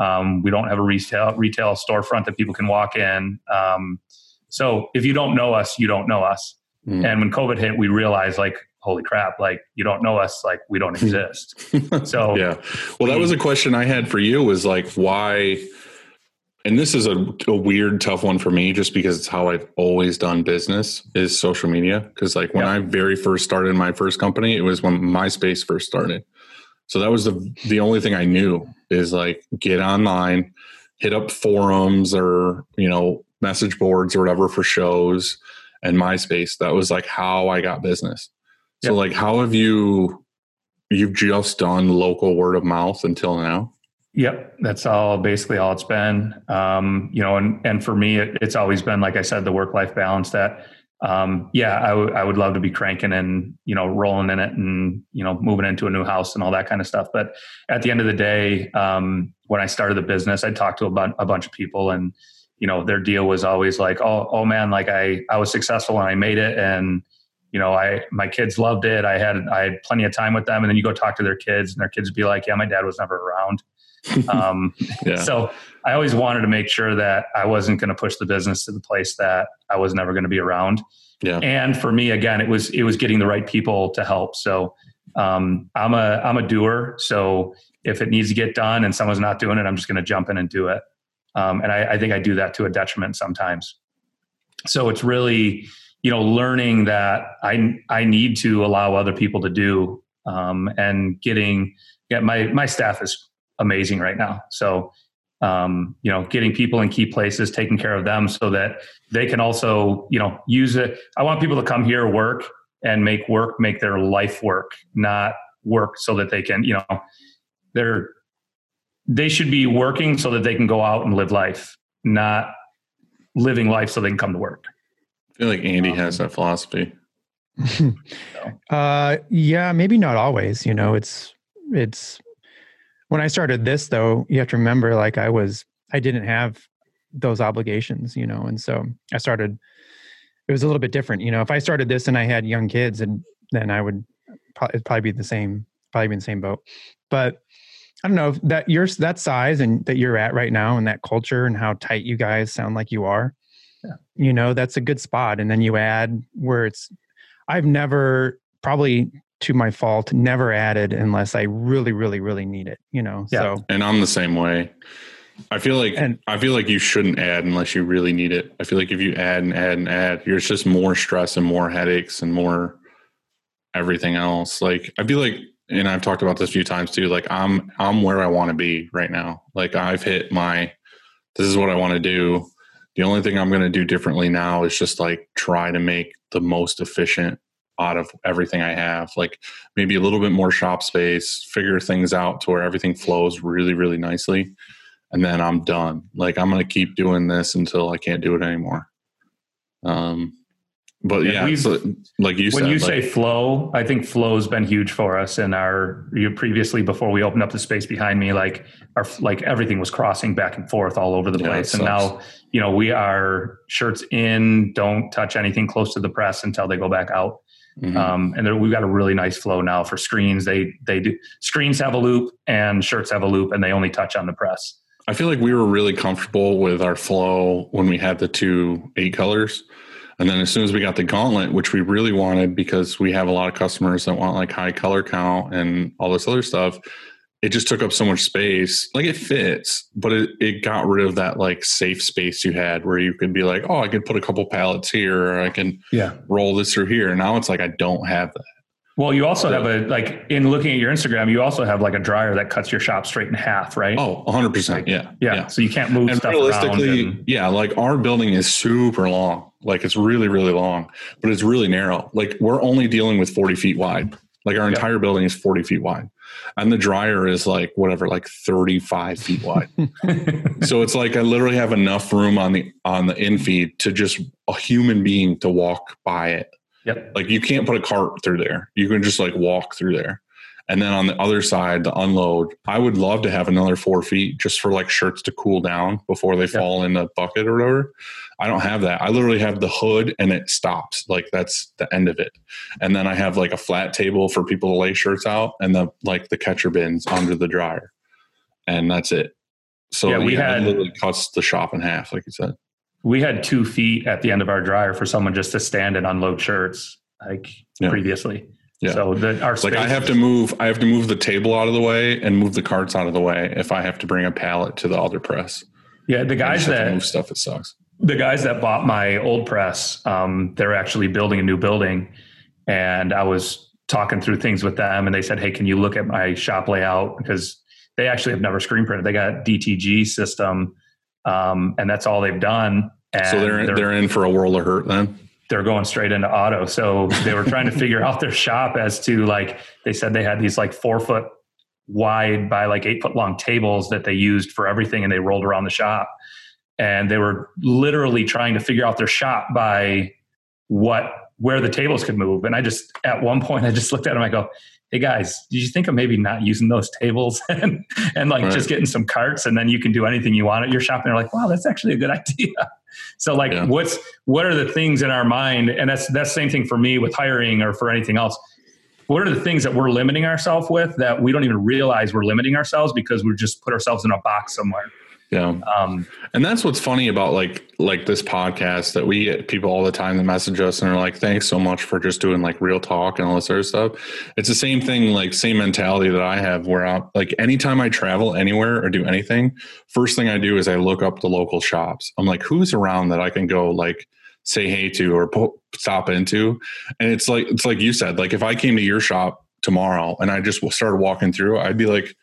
Um, we don't have a retail retail storefront that people can walk in. Um, so if you don't know us, you don't know us. Mm. And when COVID hit, we realized like, holy crap, like you don't know us, like we don't exist. So yeah. Well, that was a question I had for you was like, why? And this is a, a weird, tough one for me just because it's how I've always done business is social media. Cause like when. I very first started my first company, it was when MySpace first started. So that was the, the only thing I knew is like get online, hit up forums or, you know, message boards or whatever for shows and MySpace. That was like how I got business. So Yep. like, how have you, you've just done local word of mouth until now? Yep, that's all basically all it's been. Um, you know, and and for me, it, it's always been like I said, the work life balance. That, um, yeah, I would I would love to be cranking and you know rolling in it and you know moving into a new house and all that kind of stuff. But at the end of the day, um, when I started the business, I talked to a, bun- a bunch of people, and you know their deal was always like, oh, oh man, like I I was successful and I made it, and you know I my kids loved it. I had I had plenty of time with them, and then you go talk to their kids, and their kids would be like, yeah, my dad was never around. Um, Yeah. so I always wanted to make sure that I wasn't going to push the business to the place that I was never going to be around. Yeah. And for me, again, it was it was getting the right people to help. So um, I'm a I'm a doer. So if it needs to get done and someone's not doing it, I'm just going to jump in and do it. Um, and I, I think I do that to a detriment sometimes. So it's really you know learning that I I need to allow other people to do um, and getting yeah my my staff is amazing right now. So, um, you know, getting people in key places, taking care of them so that they can also, you know, use it. I want people to come here, work and make work, make their life work, not work so that they can, you know, they're, they should be working so that they can go out and live life, not living life so they can come to work. I feel like Andy has that philosophy. uh yeah maybe not always you know it's it's when i started this though you have to remember like i was i didn't have those obligations you know and so i started it was a little bit different you know if i started this and i had young kids and then i would probably, it'd probably be the same probably be in the same boat but i don't know that you're that size and that you're at right now and that culture and how tight you guys sound like you are Yeah. you know that's a good spot and then you add where it's i've never probably to my fault never added unless i really really really need it you know Yeah. so And I'm the same way. I feel like And- I feel like you shouldn't add unless you really need it. I feel like if you add and add and add, you're just more stress and more headaches and more everything else. Like I feel like and I've talked about this a few times too, like I'm I'm where I want to be right now. Like I've hit my this is what I want to do. The only thing I'm going to do differently now is just like try to make the most efficient out of everything I have. Like maybe a little bit more shop space, figure things out to where everything flows really, really nicely. and then I'm done. Like I'm gonna keep doing this until I can't do it anymore. Um, but Yeah, so, like you said when said, you like, say flow, I think flow's been huge for us in our you previously before we opened up the space behind me, like our like everything was crossing back and forth all over the Yeah, place. And now, you know, we are shirts in, don't touch anything close to the press until they go back out. mhm. Um, and there, we've got a really nice flow now for screens. They they do screens have a loop and shirts have a loop, and they only touch on the press. I feel like we were really comfortable with our flow when we had the two eight colors. And then as soon as we got the gauntlet, which we really wanted because we have a lot of customers that want like high color count and all this other stuff, it just took up so much space. Like it fits, but it, it got rid of that like safe space you had where you could be like, oh, I could put a couple pallets here or I can Yeah. roll this through here. Now it's like I don't have that. Well, you also have a like in looking at your Instagram, you also have like a dryer that cuts your shop straight in half, right? Oh, 100%. Yeah. yeah. So you can't move and stuff around. realistically, and- yeah, like our building is super long. Like it's really, really long, but it's really narrow. Like we're only dealing with 40 feet wide. Like our Yeah. entire building is 40 feet wide. And the dryer is like whatever, like 35 feet wide. so it's like I literally have enough room on the on the infeed to just a human being to walk by it. Yep. Like you can't put a cart through there. You can just like walk through there. And then on the other side, the unload, I would love to have another four feet just for like shirts to cool down before they fall in the bucket or whatever. I don't have that. I literally have the hood and it stops. Like that's the end of it. And then I have like a flat table for people to lay shirts out and the like the catcher bins under the dryer. And that's it. So Yeah, we it had- literally cuts the shop in half, like you said. We had two feet at the end of our dryer for someone just to stand and unload shirts like Yeah. previously. Yeah. So the, our like I have to move I have to move the table out of the way and move the carts out of the way if I have to bring a pallet to the other press. Yeah, the guys just have to that move stuff, it sucks. the guys that bought my old press, um, they're actually building a new building, and I was talking through things with them, and they said, "Hey, can you look at my shop layout?" Because they actually have never screen printed. They got DTG system, um, and that's all they've done. And So they're they're in for a world of hurt then. they're going straight into auto. So they were trying to figure out their shop as to like they said they had these like four foot wide by like eight foot long tables that they used for everything and they rolled around the shop. And they were literally trying to figure out their shop by what where the tables could move. And I just at one point I just looked at them, I go, Hey guys, did you think of maybe not using those tables and and like Right. just getting some carts and then you can do anything you want at your shop? And they're like, wow, that's actually a good idea. So like Yeah. what's what are the things in our mind? And that's that's the same thing for me with hiring or for anything else. What are the things that we're limiting ourselves with that we don't even realize we're limiting ourselves because we just put ourselves in a box somewhere? Yeah. Um, And that's what's funny about like like this podcast that we get people all the time that message us and are like, thanks so much for just doing like real talk and all this other stuff. It's the same thing, like same mentality that I have where I'm like anytime I travel anywhere or do anything, first thing I do is I look up the local shops. I'm like, who's around that I can go like say hey to or po- stop into? And it's like it's like you said, like if I came to your shop tomorrow and I just started walking through, I'd be like,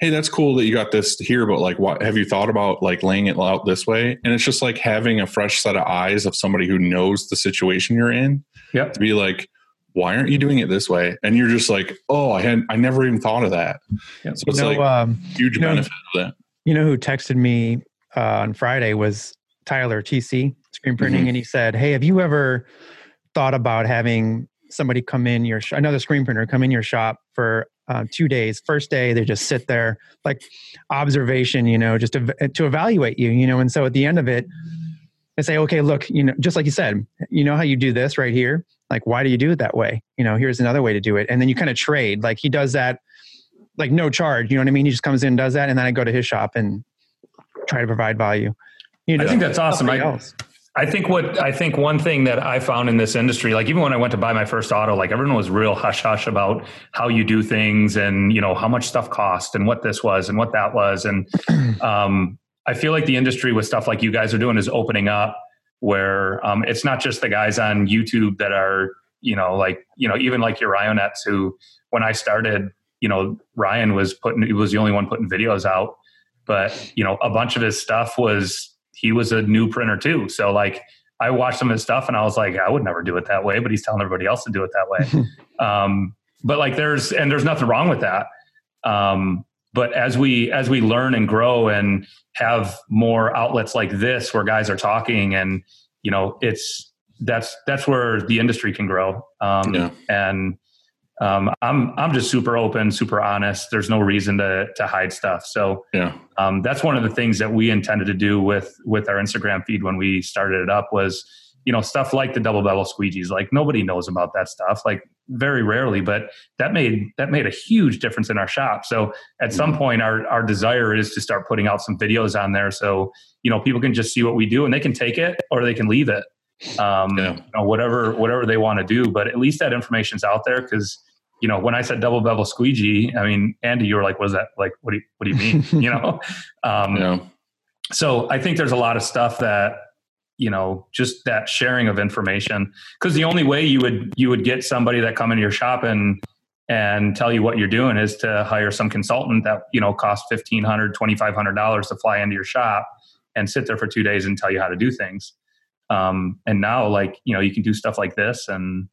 hey that's cool that you got this here but like what have you thought about like laying it out this way and it's just like having a fresh set of eyes of somebody who knows the situation you're in Yep. to be like why aren't you doing it this way and you're just like oh i had i never even thought of that Yep. so You it's know, like um, huge you know- benefit of that you know who texted me uh, on Friday was Tyler TC Screen Printing, Mhm. and he said, "Hey, have you ever thought about having somebody come in your sh- another screen printer come in your shop for uh, two days? First day, they just sit there like observation, you know, just to, to evaluate you, you know, and so at the end of it." They say, okay, look, you know, just like you said, you know how you do this right here? Like, why do you do it that way? You know, here's another way to do it. And then you kind of trade. Like he does that, like no charge. You know what I mean? He just comes in, and does that, and then I go to his shop and try to provide value. You know, I think that's awesome. I, else. I think what I think one thing that I found in this industry, like even when I went to buy my first auto, like everyone was real hush hush about how you do things and you know how much stuff cost and what this was and what that was. And um, I feel like the industry with stuff like you guys are doing is opening up where um, it's not just the guys on YouTube that are, you know, like, you know, even like your Ryonets who when I started, you know, Ryan was putting he was the only one putting videos out. But, you know, a bunch of his stuff was he was a new printer too. So like I watched some of his stuff and I was like, I would never do it that way, but he's telling everybody else to do it that way. um, but like there's and there's nothing wrong with that. Um, but as we as we learn and grow and have more outlets like this where guys are talking and you know it's that's that's where the industry can grow um, Yeah. and um, i'm i'm just super open super honest. There's no reason to to hide stuff. So Yeah. um, that's one of the things that we intended to do with with our instagram feed when we started it up was you know stuff like the double bevel squeegees. Like nobody knows about that stuff like very rarely but that made that made a huge difference in our shop. So at some point our our desire is to start putting out some videos on there so you know people can just see what we do and they can take it or they can leave it um Yeah. you know, whatever whatever they want to do but at least that information's out there because you know when i said double bevel squeegee i mean andy you were like was that like what do you what do you mean you know um Yeah. so i think there's a lot of stuff that you know just that sharing of information because the only way you would you would get somebody that come into your shop and and tell you what you're doing is to hire some consultant that you know costs $1500 $2500 to fly into your shop and sit there for two days and tell you how to do things um, and now like you know you can do stuff like this and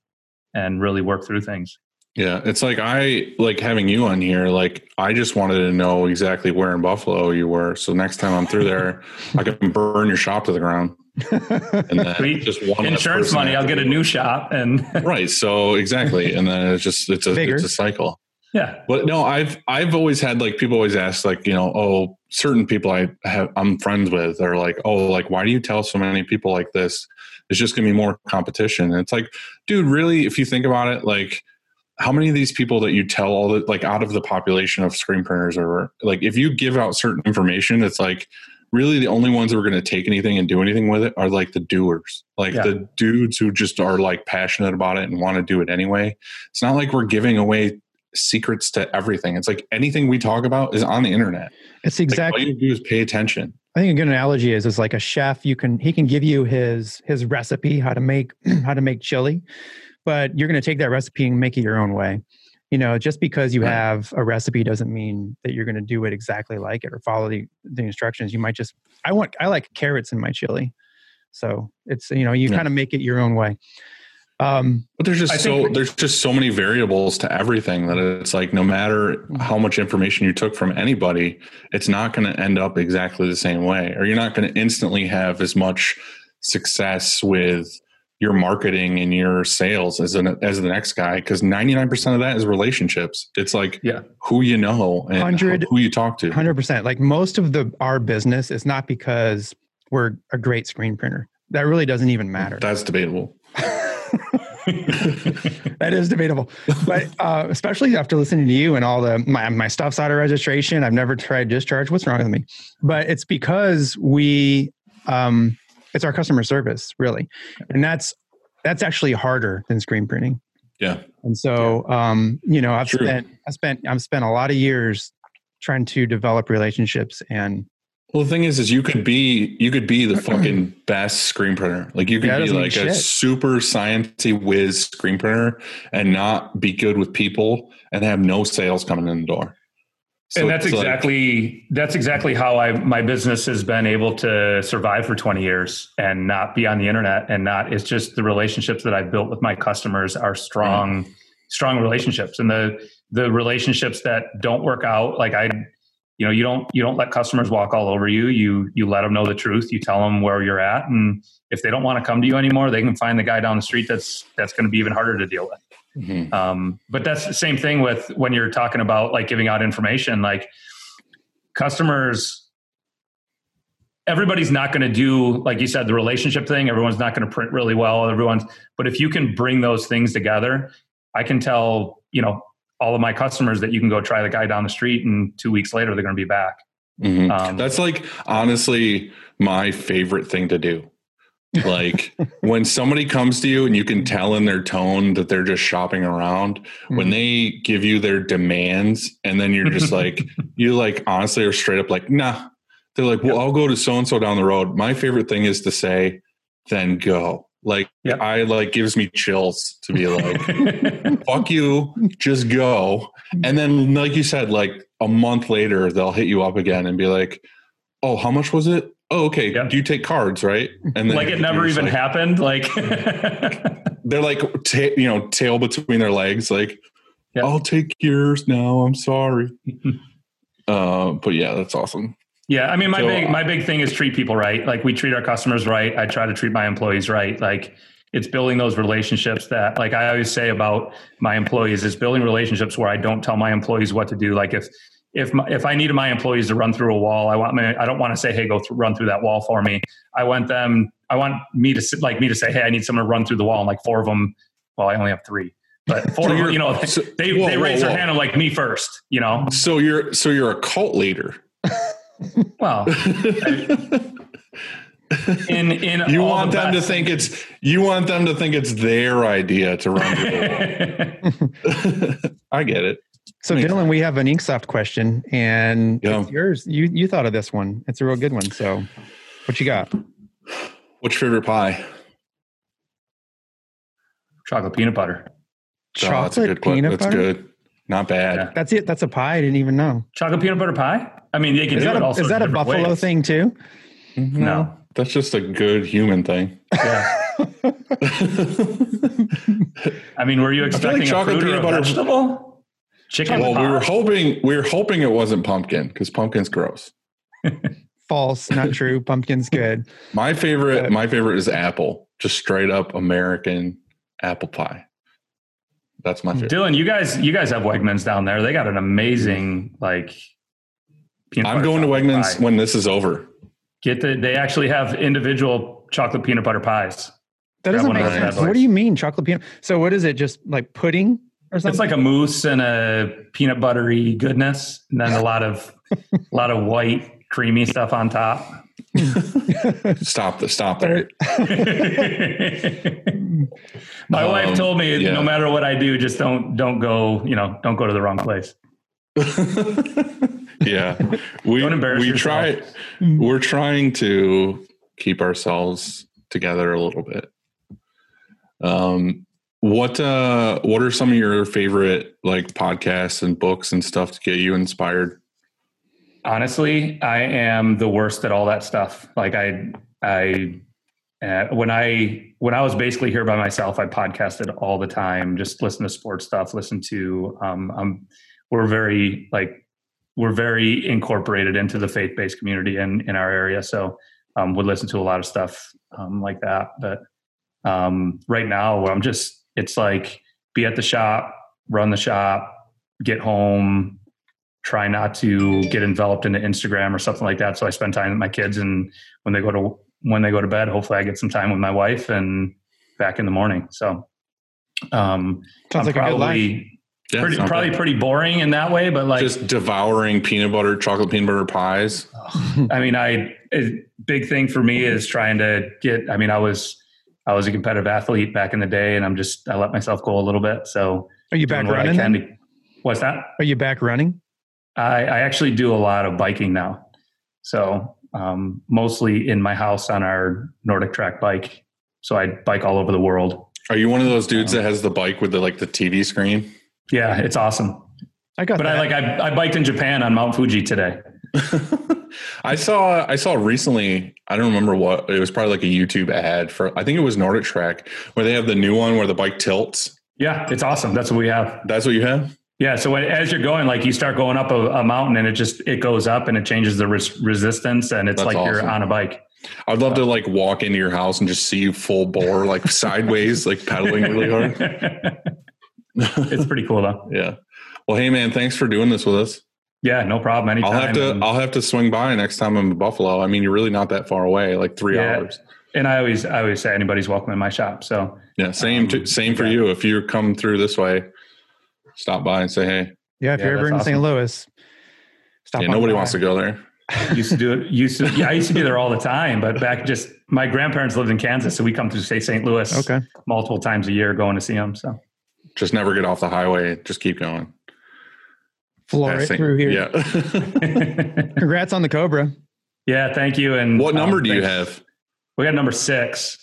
and really work through things Yeah, it's like I like having you on here. Like I just wanted to know exactly where in Buffalo you were, so next time I'm through there, I can burn your shop to the ground. And then Sweet. just one insurance money i'll get a new shop and right. So exactly, and then it's just it's a Bigger. it's a cycle. Yeah But no, I've I've always had like people always ask like you know oh certain people I have I'm friends with are like oh like why do you tell so many people like this? It's just gonna be more competition. And it's like, dude, really, if you think about it, like how many of these people that you tell all the like out of the population of screen printers are like if you give out certain information, it's like really the only ones that are going to take anything and do anything with it are like the doers, like Yeah. the dudes who just are like passionate about it and want to do it anyway. It's not like we're giving away secrets to everything. It's like anything we talk about is on the internet. It's Like, exactly. all you do is pay attention. I think a good analogy is is like a chef. You can he can give you his his recipe how to make how to make chili, but you're going to take that recipe and make it your own way. You know, just because you Right. have a recipe doesn't mean that you're going to do it exactly like it or follow the, the instructions. You might just I want I like carrots in my chili, so it's you know you Yeah. kind of make it your own way. Um, But there's just I so think- there's just so many variables to everything that it's like no matter how much information you took from anybody, it's not going to end up exactly the same way, or you're not going to instantly have as much success with your marketing and your sales as an as the next guy because 99% of that is relationships. It's like Yeah. who you know and 100 who you talk to. Hundred percent. Like most of the our business is not because we're a great screen printer. That really doesn't even matter. That's debatable. that is debatable, but uh, especially after listening to you and all the my my stuff's out of registration. I've never tried discharge. What's wrong with me? But it's because we, um, it's our customer service really, and that's that's actually harder than screen printing. Yeah. And so, um, you know, I've True. spent I spent I've spent a lot of years trying to develop relationships and Well, the thing is, is you could be you could be the fucking best screen printer. Like you could Yeah, be like a shit. super sciencey whiz screen printer and not be good with people and have no sales coming in the door. So and that's it's like- exactly that's exactly how I my business has been able to survive for 20 years and not be on the internet and not it's just the relationships that I've built with my customers are strong mm. strong relationships and the the relationships that don't work out like I you know you don't you don't let customers walk all over you. You you let them know the truth. You tell them where you're at. And if they don't want to come to you anymore they can find the guy down the street that's that's going to be even harder to deal with. Mhm. um, but that's the same thing with when you're talking about like giving out information like customers everybody's not going to do like you said the relationship thing. Everyone's not going to print really well. Everyone's but if you can bring those things together i can tell you know all of my customers that you can go try the guy down the street and two weeks later they're going to be back Mhm. um, That's like honestly my favorite thing to do. Like when somebody comes to you and you can tell in their tone that they're just shopping around, when they give you their demands and then you're just like, you like honestly are straight up like, nah. They're like, well, I'll go to so and so down the road. My favorite thing is to say, then go. Like Yep. I like gives me chills to be like, fuck you, just go. And then, like you said, like a month later, they'll hit you up again and be like, oh, how much was it? Oh, okay. Yeah. Do you take cards, right? And then like it never even like- happened like They're like, ta- you know, tail between their legs, like, Yeah. I'll take yours now. I'm sorry. Uh, but yeah, that's awesome. Yeah, I mean, my So, big uh, my big thing is treat people right. Like we treat our customers right. I try to treat my employees right. Like it's building those relationships that, like I always say about my employees, is building relationships where I don't tell my employees what to do. Like if if my, if I needed my employees to run through a wall, I want my I don't want to say, hey, go through, run through that wall for me. I want them. I want me to sit, like me to say, hey, I need someone to run through the wall. And like four of them. Well, I only have three, but four. So you're- know, so- they whoa, they whoa, raise their hand and like me first. You know, So you're so you're a cult leader. well, in in you all want the them to think it's you want them to think it's their idea to run. the. I get it. So Makes Dylan, we have an Inksoft question, and Yeah. it's yours. You you thought of this one. It's a real good one. So, what you got? What's your favorite pie? chocolate peanut butter. Oh, Chocolate that's a good peanut That's butter. good. Not bad. Yeah. That's it. That's a pie. I didn't even know. Chocolate peanut butter pie? I mean, they can Is do that it a, also is that a buffalo thing too? No. That's just a good human thing. Yeah. I mean, were you feel like expecting a chocolate fruit or peanut a butter- vegetable? Chicken. well, we were hoping we were hoping it wasn't pumpkin because pumpkin's gross. False. Not true. Pumpkin's good. My favorite, my favorite is apple. Just straight up American apple pie. That's my favorite. Dylan, you guys, you guys have Wegmans down there. They got an amazing like. Peanut I'm going to chocolate Wegmans pie. when this is over. Get the. They actually have individual chocolate peanut butter pies. That Grab doesn't make sense. What do you mean chocolate peanut? So what is it? Just like pudding or something? It's like a mousse and a peanut buttery goodness, and then a lot of, a lot of white creamy stuff on top. Stop the stop there. My Um, wife told me yeah. no matter what I do, just don't don't go, you know, don't go to the wrong place. Yeah, we Don't embarrass we yourself. try. We're trying to keep ourselves together a little bit. Um, what uh, what are some of your favorite like podcasts and books and stuff to get you inspired? Honestly, I am the worst at all that stuff. Like I I uh, when I when I was basically here by myself, I podcasted all the time, just listen to sports stuff, listen to um um we're very like we're very incorporated into the faith-based community in in our area. So um would listen to a lot of stuff um like that. But um right now I'm just it's like be at the shop, run the shop, get home, try not to get enveloped into Instagram or something like that. So I spend time with my kids and when they go to when they go to bed, hopefully I get some time with my wife and back in the morning. So um Sounds I'm like a good life. probably Yeah, pretty, probably bad. pretty boring in that way, but like just devouring peanut butter, chocolate peanut butter pies. I mean, I a big thing for me is trying to get. I mean, I was I was a competitive athlete back in the day, and I'm just I let myself go a little bit. So Are you back doing what I running? then? to- what's that? Are you back running? I, I actually do a lot of biking now. So um, mostly in my house on our NordicTrack bike. So I bike all over the world. Are you one of those dudes that has the bike with the like the TV screen? Yeah, it's awesome. I got But that. I like I, I biked in Japan on Mount Fuji today. I saw I saw recently, I don't remember what it was probably like a YouTube ad for I think it was NordicTrack where they have the new one where the bike tilts. Yeah, it's awesome. That's what we have. That's what you have? Yeah. So when, as you're going, like you start going up a, a mountain and it just, it goes up and it changes the res- resistance and it's That's like you're on a bike. I'd love to like walk into your house and just see you full bore, like sideways, like pedaling really hard. it's pretty cool though. yeah. Well, hey man, thanks for doing this with us. Yeah, no problem. Anytime. I'll have to And- I'll have to swing by next time I'm in Buffalo. I mean, you're really not that far away, like three Yeah. hours. and I always, I always say anybody's welcome in my shop. So Yeah, same to, Um, same for yeah. you. If you come through this way, stop by and say hey. yeah, if yeah, you're ever in that's St. Louis, stop. Yeah, nobody by. wants to go there. used to do it. Used to, yeah, I used to be there all the time, but back just my grandparents lived in Kansas. So we come to say St. Louis Okay. multiple times a year going to see them. So Just never get off the highway. Just keep going. Floor Yeah, it through here. Yeah. Congrats on the Cobra. yeah, thank you. And what number um, do you have? We got number six.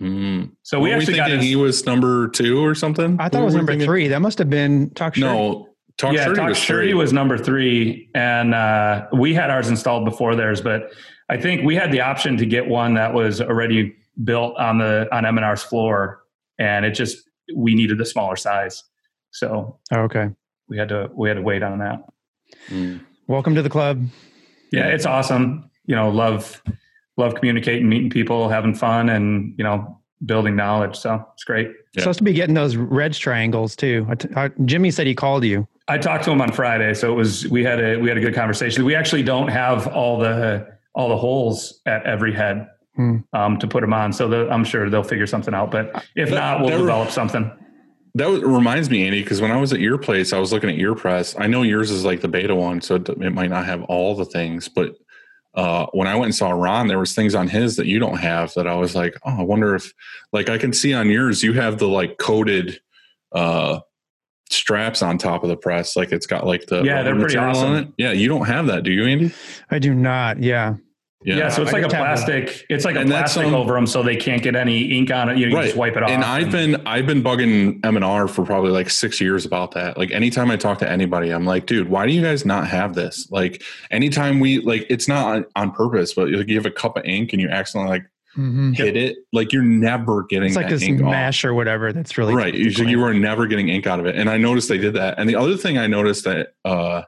Mm. So we Were actually got thinking his, he was number two or something. I thought it was number thinking- three. That must have been Talk Shirt. No, Talk yeah, Shirty Talk was Shirty three. was number three, and uh, we had ours installed before theirs. But I think we had the option to get one that was already built on the on M and R's floor, and it just we needed the smaller size, so Oh, okay. we had to we had to wait on that. Mm. Welcome to the club. Yeah, it's awesome. You know, love love communicating, meeting people, having fun, and you know, building knowledge. So it's great. Yeah. Supposed to be getting those reg triangles too. I t- I- Jimmy said he called you. I talked to him on Friday, so it was we had a we had a good conversation. We actually don't have all the all the holes at every head Hmm. um, to put them on, so the, I'm sure they'll figure something out. But if That- not, we'll that- develop something. That was- reminds me, Andy, because when I was at your place, I was looking at your press. I know yours is like the beta one, so it, it might not have all the things. But uh, when I went and saw Ron, there was things on his that you don't have that I was like, oh, I wonder if, like, I can see on yours, you have the like coated uh, straps on top of the press, like it's got like the Yeah, they're pretty awesome. Yeah, you don't have that, do you, Andy? I do not. Yeah. Yeah, so it's I like a just have plastic. It's like a And that's, plastic um, over them, so they can't get any ink on it. You, know, you Right. just wipe it off. And I've been I've been bugging M and R for probably like six years about that. Like anytime I talk to anybody, I'm like, dude, why do you guys not have this? Like anytime we like, it's not on, on purpose, but like you have a cup of ink and you accidentally like Mhm. hit it, like you're never getting It's like that this ink off. mesh or whatever. That's really right. You, you were never getting ink out of it. And I noticed they did that. And the other thing I noticed that uh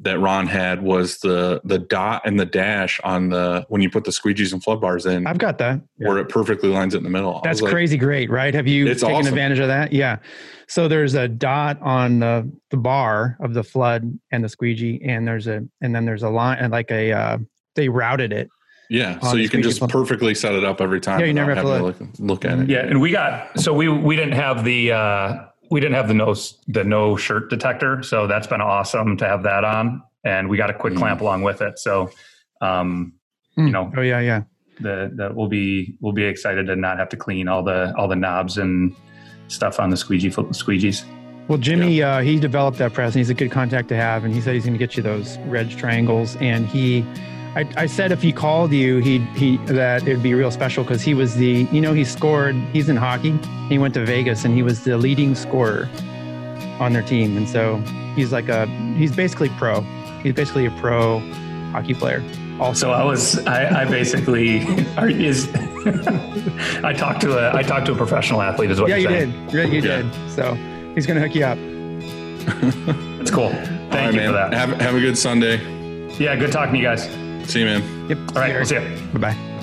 that Ron had was the the dot and the dash on the when you put the squeegees and flood bars in, I've got that. where it perfectly lines it in the middle. That's like, crazy great, right? Have you taken awesome. advantage of that? Yeah. So there's a dot on the, the bar of the flood and the squeegee, and there's a and then there's a line and like a uh, they routed it. Yeah, so you can just floor. perfectly set it up every time. Yeah, you never have to look, look at it. Yeah, and we got so we we didn't have the uh we didn't have the no the no shirt detector, so that's been awesome to have that on, and we got a quick Mm. clamp along with it. So, um, Mm. you know, Oh yeah, yeah. the the we'll be we'll be excited to not have to clean all the all the knobs and stuff on the squeegee squeegees. Well, Jimmy, uh, he developed that press, and he's a good contact to have. And he said he's going to get you those reg triangles. And he, I, I said if he called you, he he that it'd be real special because he was the, you know, he scored. He's in hockey. He went to Vegas, and he was the leading scorer on their team. And so he's like a, he's basically pro. He's basically a pro hockey player. Also, So I was I, I basically is I talked to a I talked to a professional athlete is what yeah, you you're did. Yeah, you Yeah. did. So he's going to hook you up. That's cool. Thank right, you man. for that. Have have a good Sunday. Yeah, good talking to you guys. See you, man. Yep. All right, we'll see you. Bye bye.